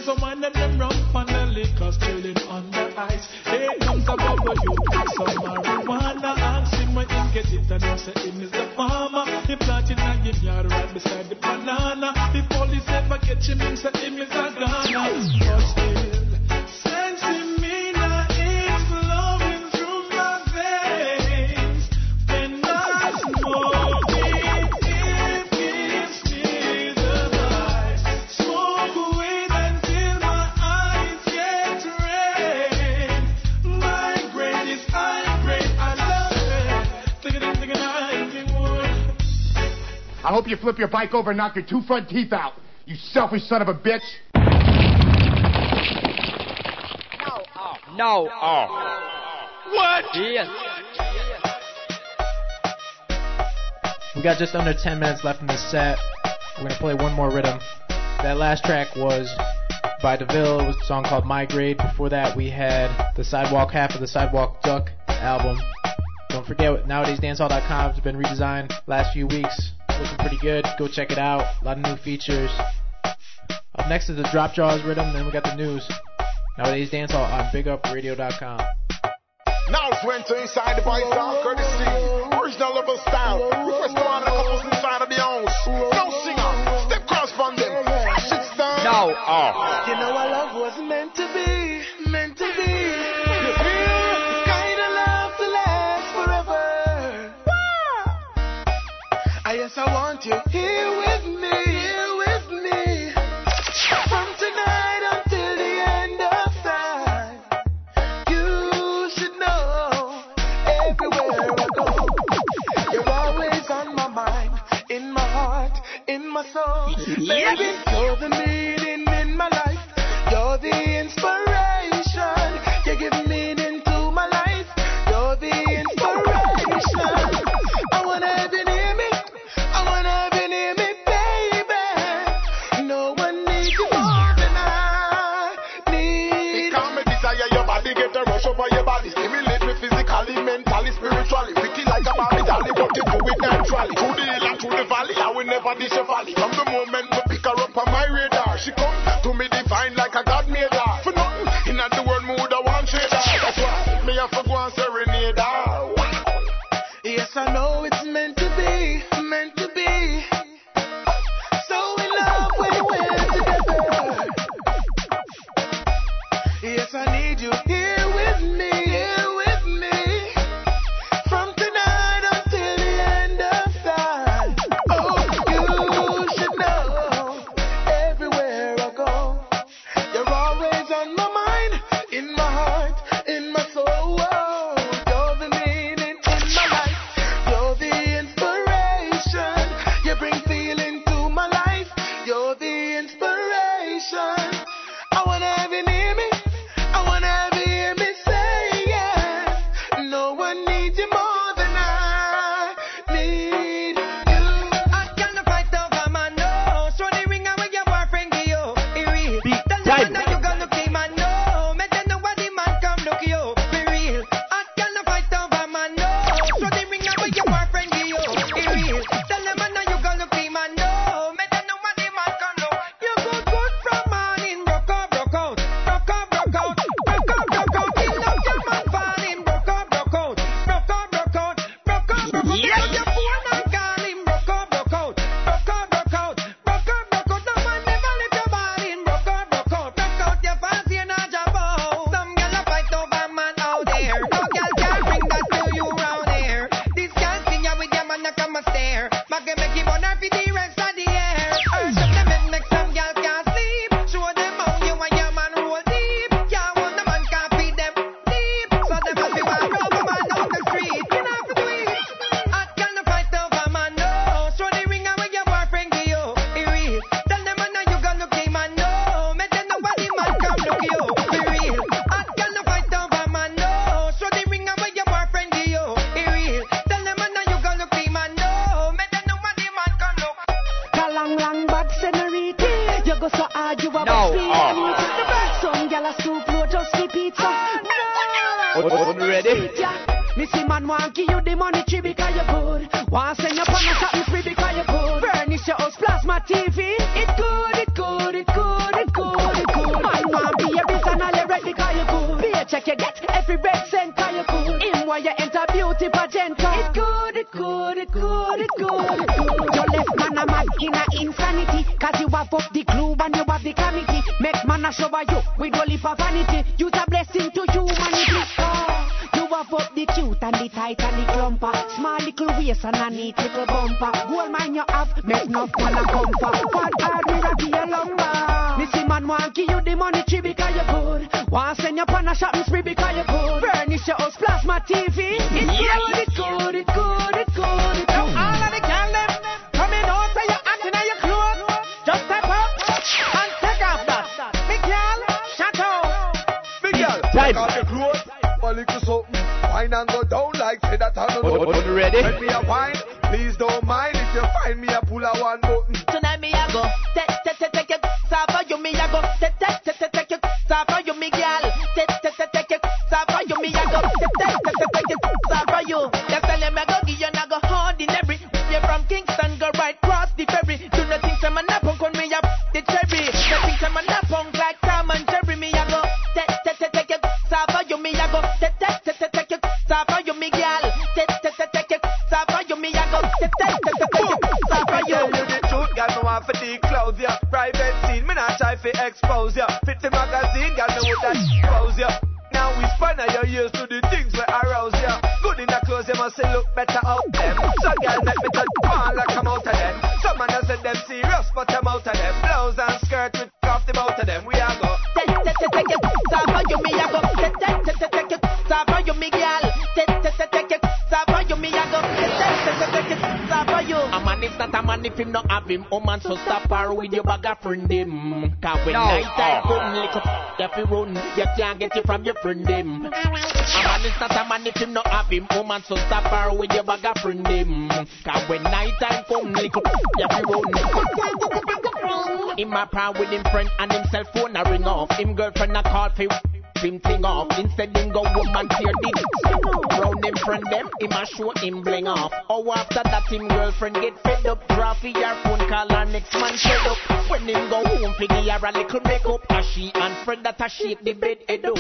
someone that you flip your bike over and knock your two front teeth out. You selfish son of a bitch. No, oh. No, oh. oh. What? We got just under 10 minutes left in the set. We're gonna play one more rhythm. That last track was by DeVille. It was a song called Migrate. Before that, we had the sidewalk half of the Sidewalk Duck album. Don't forget, nowadayzdancehall.com has been redesigned last few weeks. Looking pretty good. Go check it out. A lot of new features. Up next is the Drop Jaws rhythm, then we got the news. Nowadayz Dancehall on BigUpRadio.com. Now it's Winter to inside the voice down courtesy. Original level style. Request on a couple's Living for the needy. naturally. To the hill and to the valley, I will never dish a valley. From the moment suffer you me take, it, suffer you. A man is not a man if him not have him. Oh man, so stop her with your bag of friend him. Cause when No. night time come, lick up, you fi run. You can't get it from your friend him. A man is not a man if him not have him. Oh man, so stop her with your bag of friend him. Cause when night time come, lick up, you fi run. Him a proud with him friend and him cell phone a ring off. Him girlfriend a call fi him thing off. Instead him go woman tear the Round him friend them, him a show him bling off. Oh after that him girlfriend get fed up. Drop fi her phone call her next man fed up. When him go home fi give her a little makeup. A she and friend that a shake the bed head up.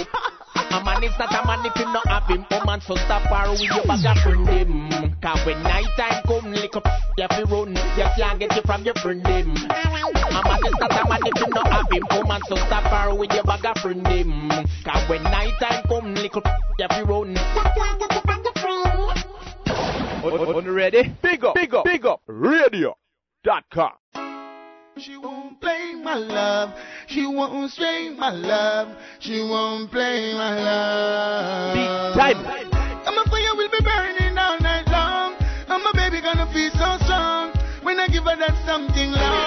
A man is not a man if him not have him. Oh man so stop her with your bag of friend him. Cause when night time come lick up, you fi run. You can't get it from your friend him. A man is not a man if him not have him. Oh man so stop her with your bag of friend him. Cause when night time come lick up, you fi run. On, on ready? Big up, big up, big up. Radio.com. She won't play my love. She won't strain my love. She won't play my love. Big time. I'm a fire will be burning all night long. And my baby gonna feel so strong when I give her that something long, long,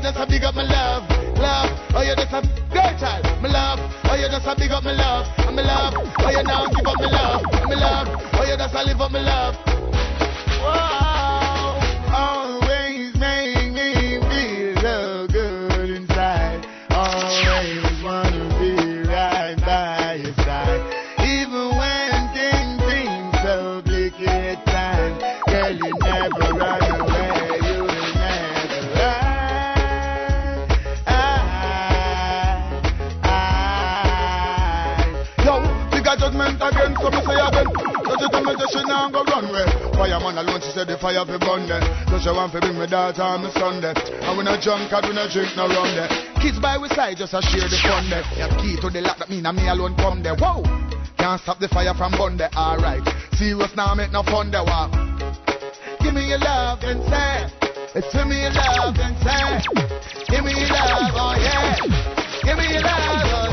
you just a big up my love, love, oh you just a girl child, my love, oh you just a big up my love, and my love, oh you now give up my love, my love, oh you just a live up my love. Whoa, always now go run way. Fireman alone, she said the fire fi burn there. So she want to bring me daughter on me Sunday. And we no drunk, and we no drink, no rum there. Kids by we side, just a share the fun there. Yeah, key to the lock, that mean a me alone come there. Whoa, can't stop the fire from burn there. Alright, serious now, make no fun there. Wow. Give me your love and say, eh, it's give me your love and say, give me your love, oh yeah. Give me your love, oh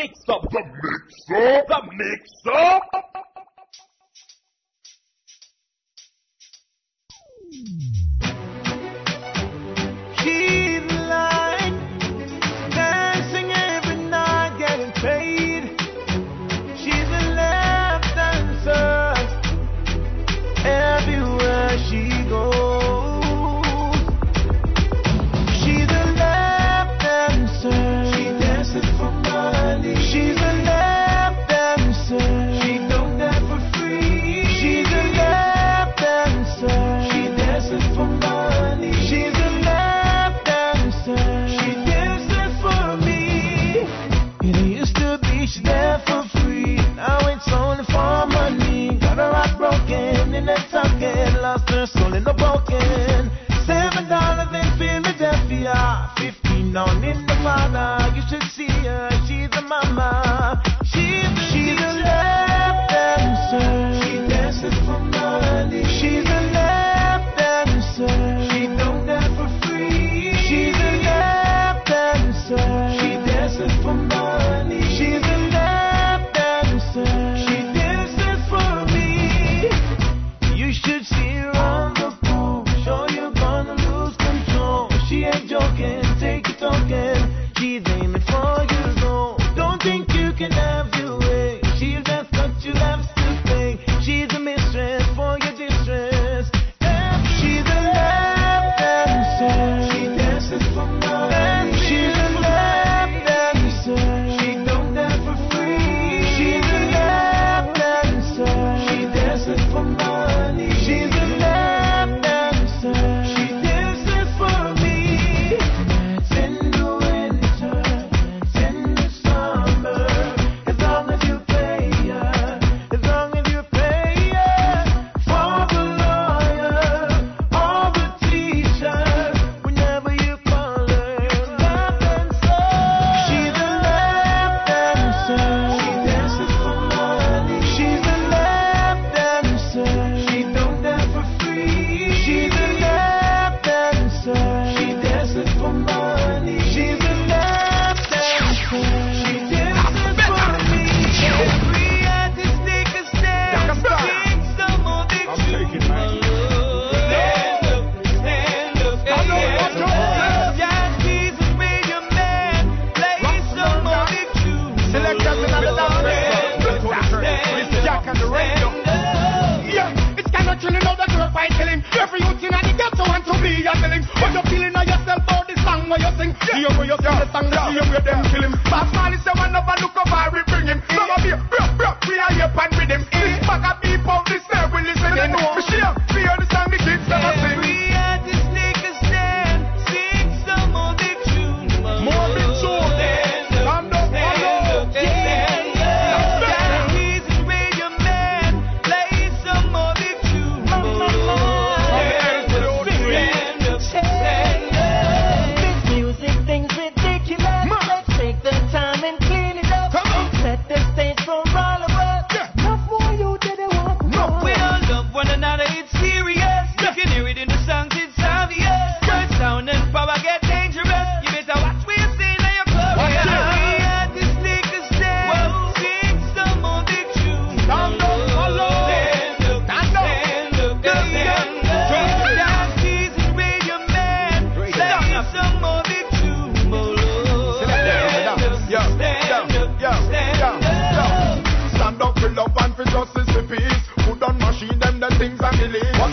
mix-up. The mix-up. The mix-up. Line, dancing every night, getting paid. She's left dancer.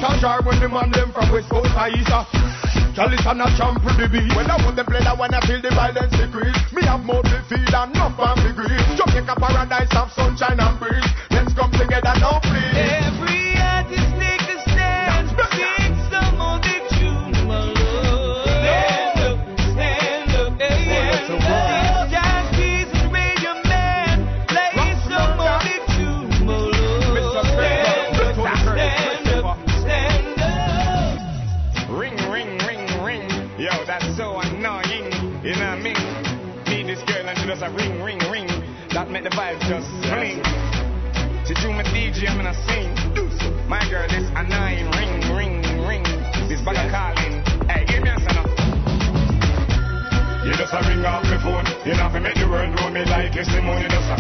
What jar when the man them from West Coast to East. Chalice a champ for the beat. When I want them play that when I feel the violence decrease. Me have more to feel and no family greed. a paradise of sunshine and breeze. Let's come together now, please. Yeah. make the vibe just fling. To do my DJ, I'm gonna sing. My girl, this a nine ring, ring, ring. This bag of calling. Hey, give me a sign up. You just a ring off my phone. You know, if make the world know me like this, the You just a.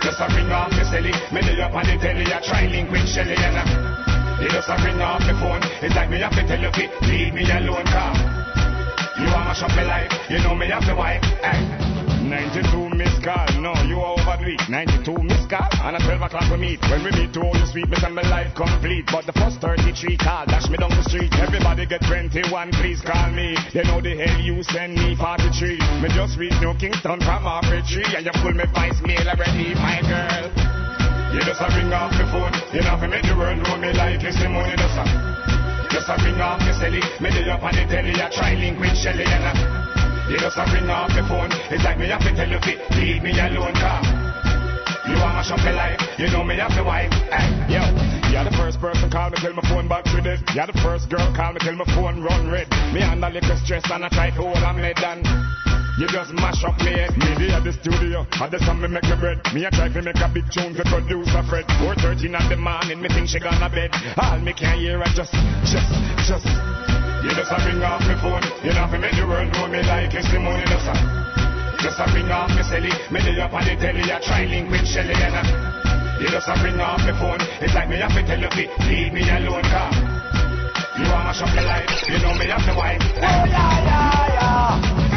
Just a ring off my celly. Me lay up on the telly, I try link with Shelly and I. You just a ring off my phone. It's like me have to tell you, leave me alone, car. You are my shop, me life. You know me have to wipe. Hey. 92 miss call. No, you are overdue. 92 miss call. And at 12 o'clock we meet. When we meet, to all you sweet, me and my life complete. But the first 33 call, dash me down the street. Everybody get 21, please call me. They know the hell you send me 43. Me just reach New Kingston from off a tree. And you pull me voicemail already, my girl. You just a ring off the phone. You know, make the world know me like testimony, just a. Just a ring off the silly, Me day up on the telly. I try link with Shelly and I. You just a ring off your phone. It's like me have to tell you fit, leave me alone, car. You wanna mash up life, you know me as the wife. Hey, yo, you're the first person call me till my phone back to this. You're the first girl call me till my phone run red. Me under liquor stress and I try to hold on me down. You just mash up me head. Me be at the studio, at the time me make me bread. Me a try to make a big tune to produce a Fred. 4.13 at the morning, me think she gonna bed. All me can hear I just, just, just. You just a ring off me phone. You know fi make the world know me like it's the money just a, just a ring off me celly. Me lay up on the telly, I try link with Shelly and I. You just a ring off me phone. It's like me have to tell you fi leave me alone, car. You want mash up the life, you know me have to wine. Oh yeah, yeah, yeah.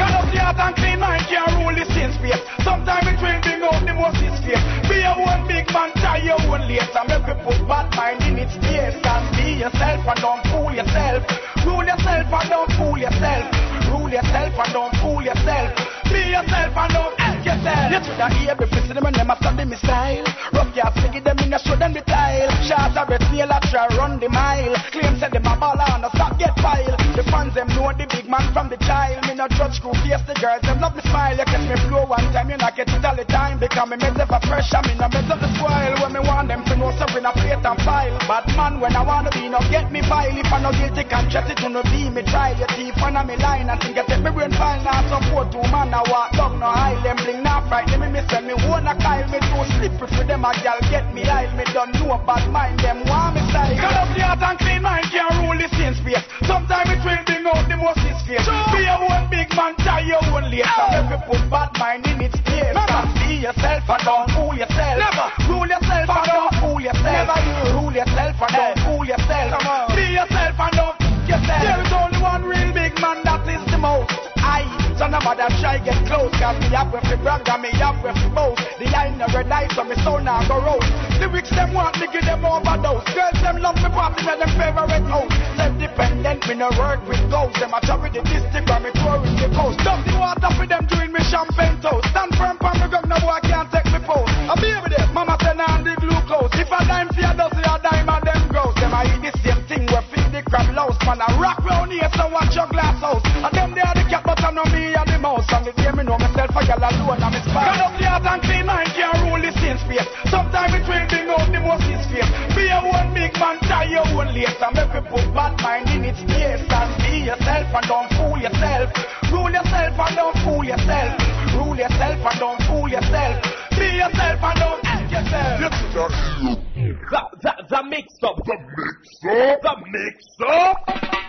Up the heart and clean mind can't rule the sin space. Sometimes it will bring out the most space. Be a one big man, tie your own lace. And make put bad mind in its place. And be yourself and don't fool yourself. Rule yourself and don't fool yourself. Rule yourself and don't fool yourself. Be yourself and don't yourself. You should have hear fist them and them a study me style. Rough gas, figure them in a show them the tile. Shots a breath, snail a try run the mile. Claim said them a ball on a stop get pile. The fans them know the big man from the child. Me no judge screw face the girls them love me smile. You catch me flow one time, you not get it all the time. Because me mess up a pressure, me no mess up the spoil. When me want them to know something a plate and file. But man, when I wanna be, no get me file. If I no guilty conscience, it no be me trial. You thief on me line and think I take me brain file. Now support two man, I walk down no high. Them bling now frighten me, me send me one a kyle. Me too slippery for them a gal get me aisle. Me don't know bad mind, them want me style. Cut up the heart and clean mind, can't rule the same space. Sometimes it will bring out the most face. Be a one big man, tie your own lace. And if you put bad mind in its place. Never be yourself and don't fool yourself. Never rule yourself and don't fool yourself. Never rule yourself and don't fool yourself. Be yourself and don't fool yourself. There is only one real big man that is the most. I, so nobody try get close. Cause me up with the brag and me up with the The eye never eye so me soul now go roll. Lyrics them want me give them overdose. Girls them love me party me them favorite host Self-dependent me no work with ghosts Them a chop with the district and me touring the coast. Dump the water for them doing me champagne toast. Stand firm for me gun no boy can't take me post. I be with them, mama send on the glucose If a dime for a dozen a dime and them gross. Them I eat the same thing we feed the crab louse. Man I rock round here so watch your glass house. And them they are I know me and the mouse From the day me know myself I got alone and me spy. Cut up the heart and clean mind can't rule the same space Sometimes it will bring out the most in space Be a one big man tie your own lace. And make me put bad mind in its place And be yourself and don't fool yourself. Rule yourself and don't fool yourself. Rule yourself and don't fool yourself. Be yourself and don't help yourself. The, the, the mix up. The mix up. The mix up.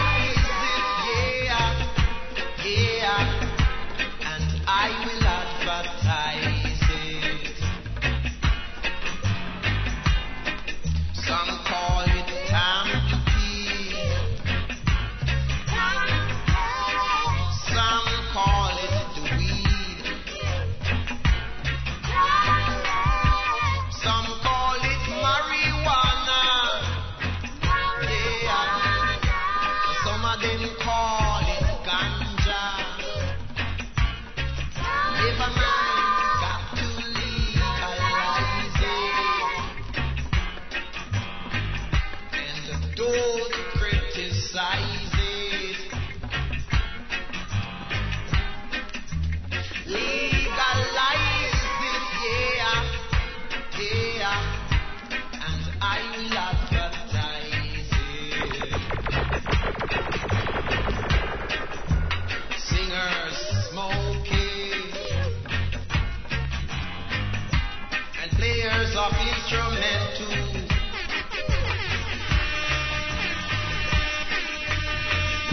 of instrumental.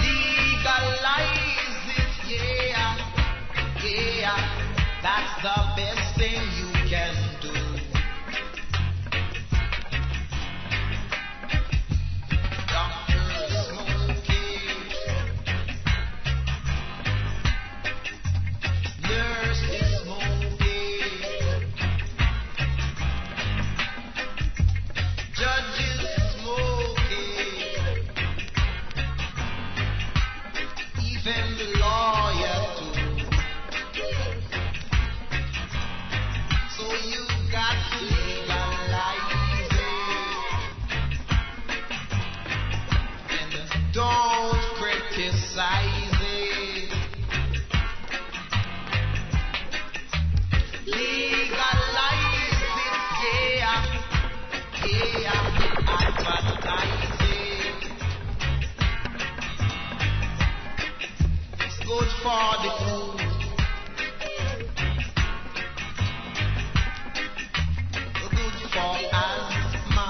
Legalize it, yeah, yeah. That's the sizes. Legalize it, yeah, yeah, advertising. Good for the food. Good for asthma.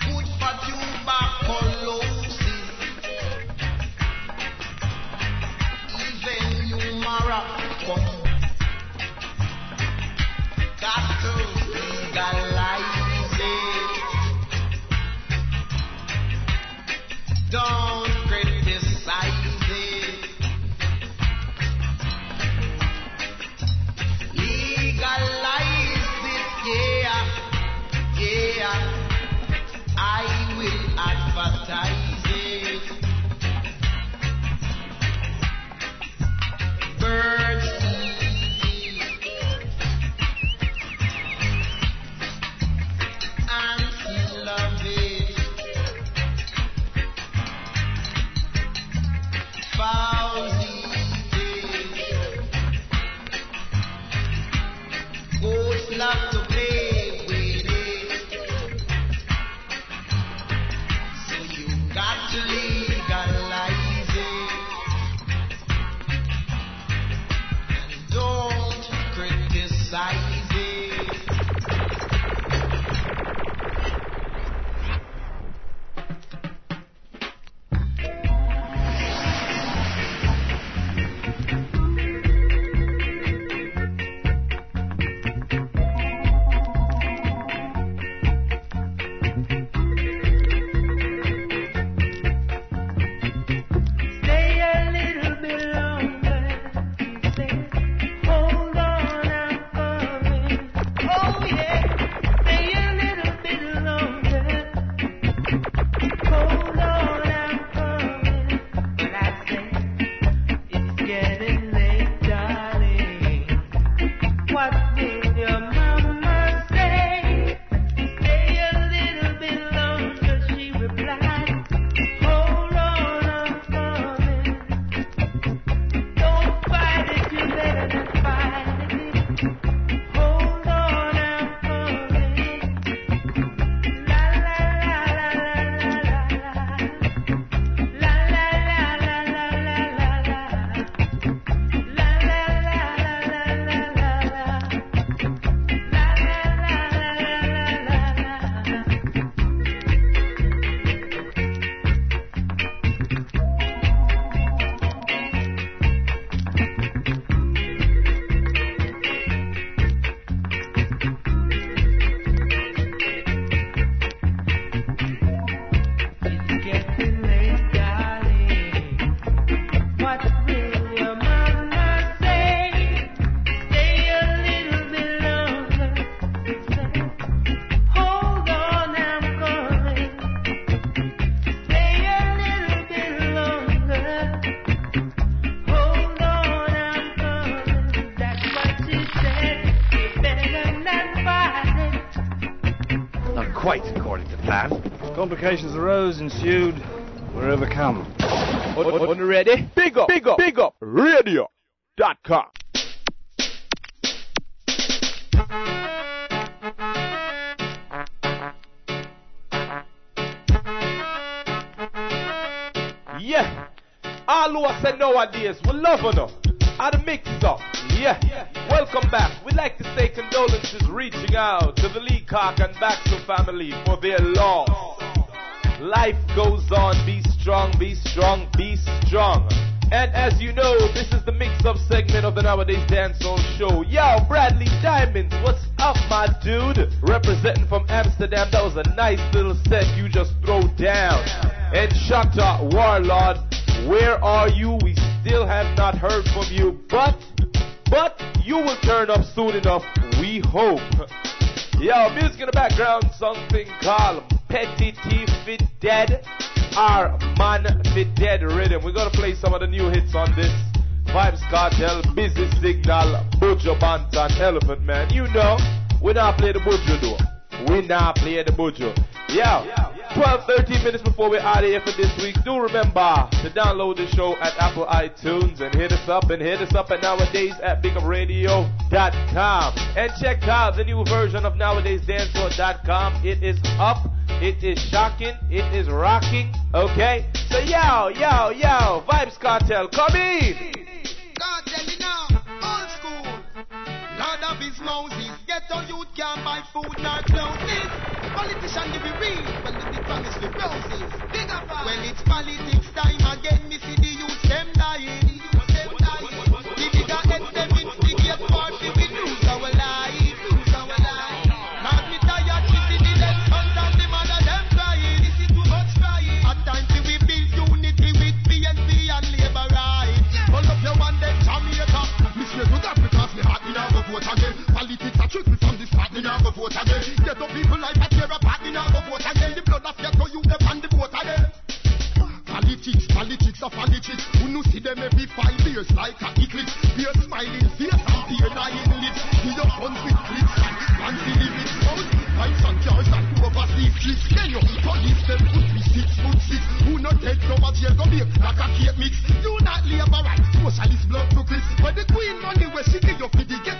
Good for you back. rows ensued on. Be strong, be strong, be strong. And as you know, this is the mix-up segment of the Nowadayz Dancehall Show. Yo, Bradley Diamonds, what's up, my dude? Representing from Amsterdam, that was a nice little set you just throw down. And Shanta Warlord, where are you? We still have not heard from you, but, but you will turn up soon enough, we hope. Yo, music in the background, something called Petty Fit Dead. Our Man Fit Dead rhythm. We're gonna play some of the new hits on this. Vybz Kartel, Busy Signal, Buju Banton, Elephant Man. You know, we not play the Buju though. We not play the Buju. yeah. 12, 13 minutes before we're out here for this week. Do remember to download the show at Apple iTunes and hit us up and hit us up at nowadays at bigupradio.com. And check out the new version of nowadayzdancehall.com. It is up. It is shocking. It is rocking. Okay? So yo, yo, yo, Vybz Kartel, come in. God tell me now, old school. Lord of his Moses, ghetto youth can't buy food nor clothes. Politician give me real, when the big promise with roses. Big up, ah. when it's politics time again, me see the youth them dying. you now go vote again. Get up people like that. tear apart, you now go vote again. The blood of ghetto, you them and the vote again. Politics, politics of politics. Who no see them every five years like a eclipse. They are smiling face and they are lying lips. We are guns with clips and guns in the out. Pipes and jars that go overseas streets. Then you police them put me six foot six. Who not take no much here go be like a cake mix. You not labor right. Socialist blood to Chris. But the queen money where she give you for the get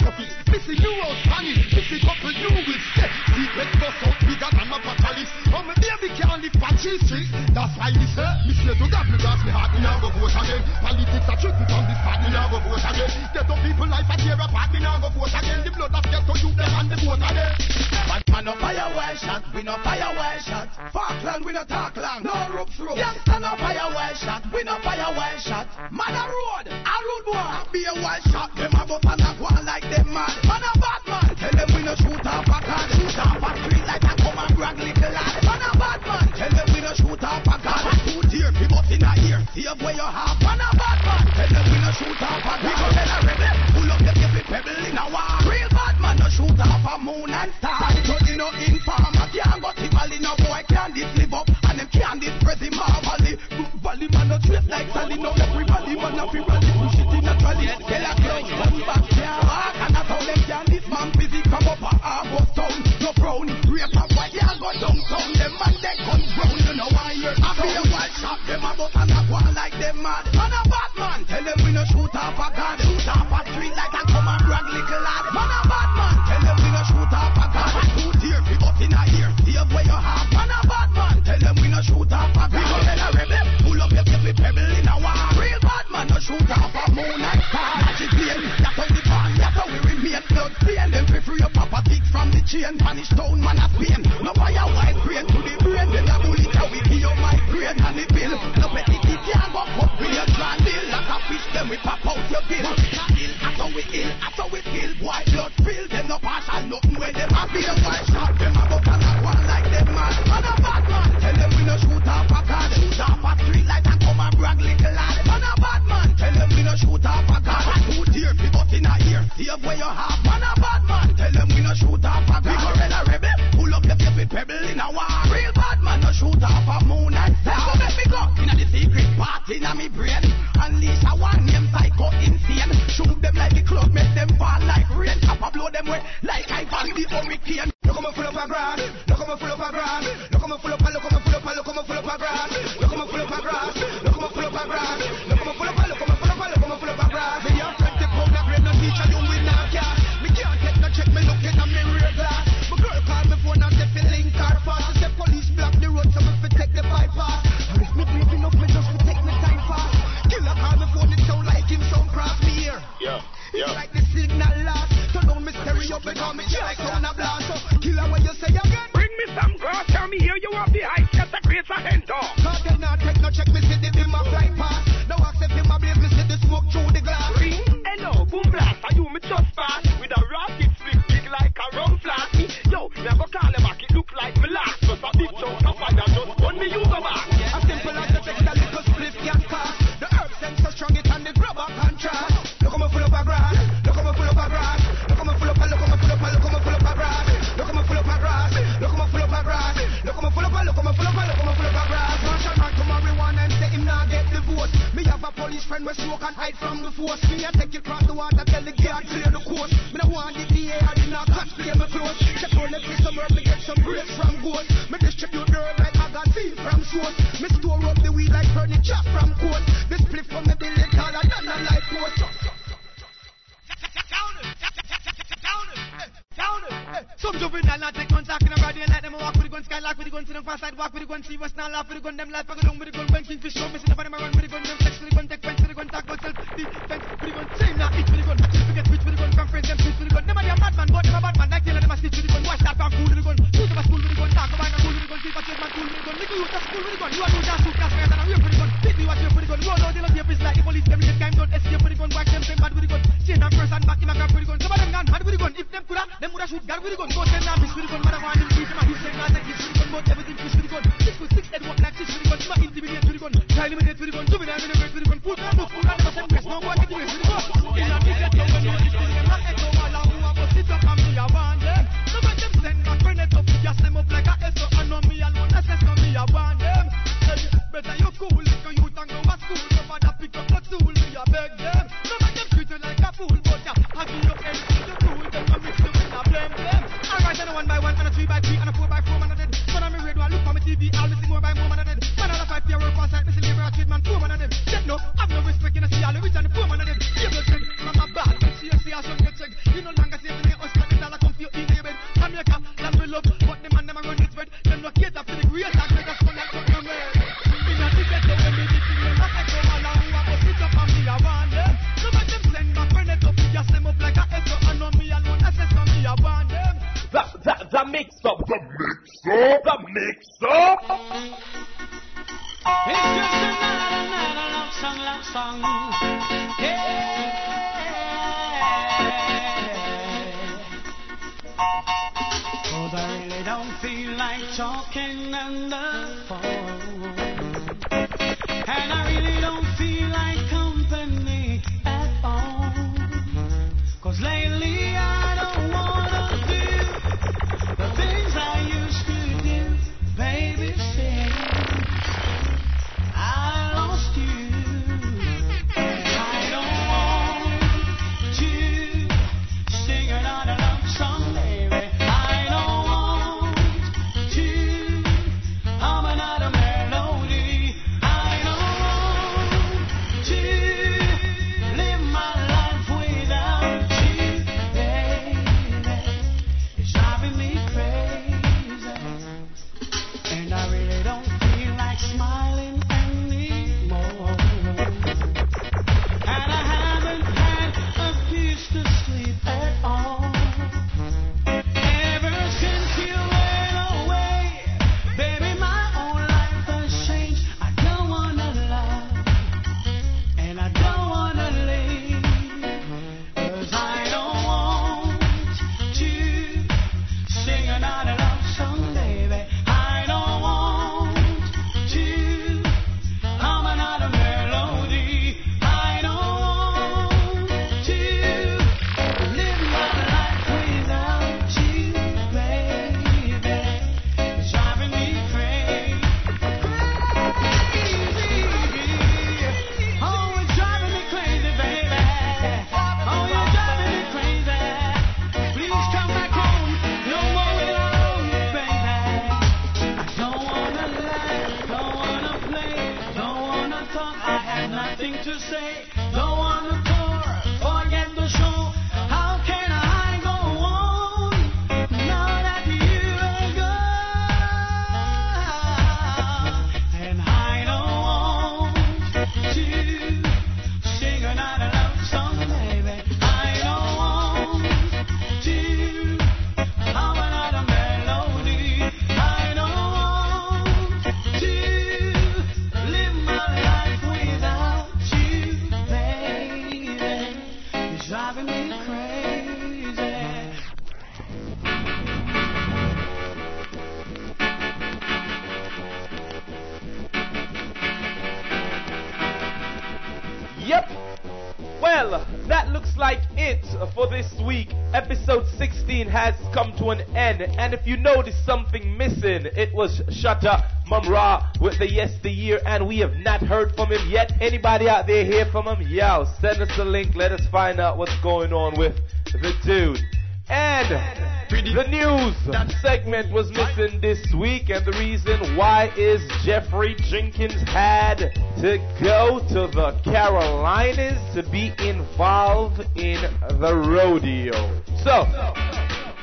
cheat trick. That's why we say, Monsieur to God, because me heart, we now go vote again. Politics are trick, from this part, we now go vote again. Get up people life a tear apart, we now go vote again. The blood of get to you, them and the vote again. Man, man, no fire well shot, we no fire well shot. Falkland, we no talk long, no rope through. Youngster, no fire well shot, we no fire well shot. Mother road, a road boy, be a well shot. Them have up and a go like them mad. See Here where you half and a bad man. Tell them we no shoot off a We go tell a rebel. Pull up the every pebble in a war. Real bad man no shoot off a moon and star. So you no informer can't go tipple in a boy can't this live up and them can't this press him marvelly. Valley man no trace like Sally. No every valley man no fear. Push it in a trolley. Tell chain Vanish down man a flame So. It's just another another love song, love song. Yeah. Cause I really don't feel like talking on the phone. And I really don't feel like company at all. Cause lately. And if you notice something missing, it was Shatta Mumra with the Yes the Year, and we have not heard from him yet. Anybody out there hear from him? Yo, send us a link. Let us find out what's going on with the dude. And the news that segment was missing this week, and the reason why is Jeffrey Jenkins had to go to the Carolinas to be involved in the rodeo. So,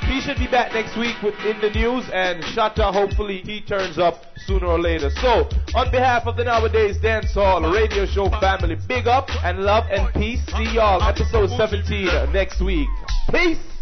he should be back next week with In the News and Shatta. Hopefully he turns up sooner or later. So, on behalf of the Nowadayz Dancehall Radio Show family, big up and love and peace. See y'all episode 17 next week. Peace!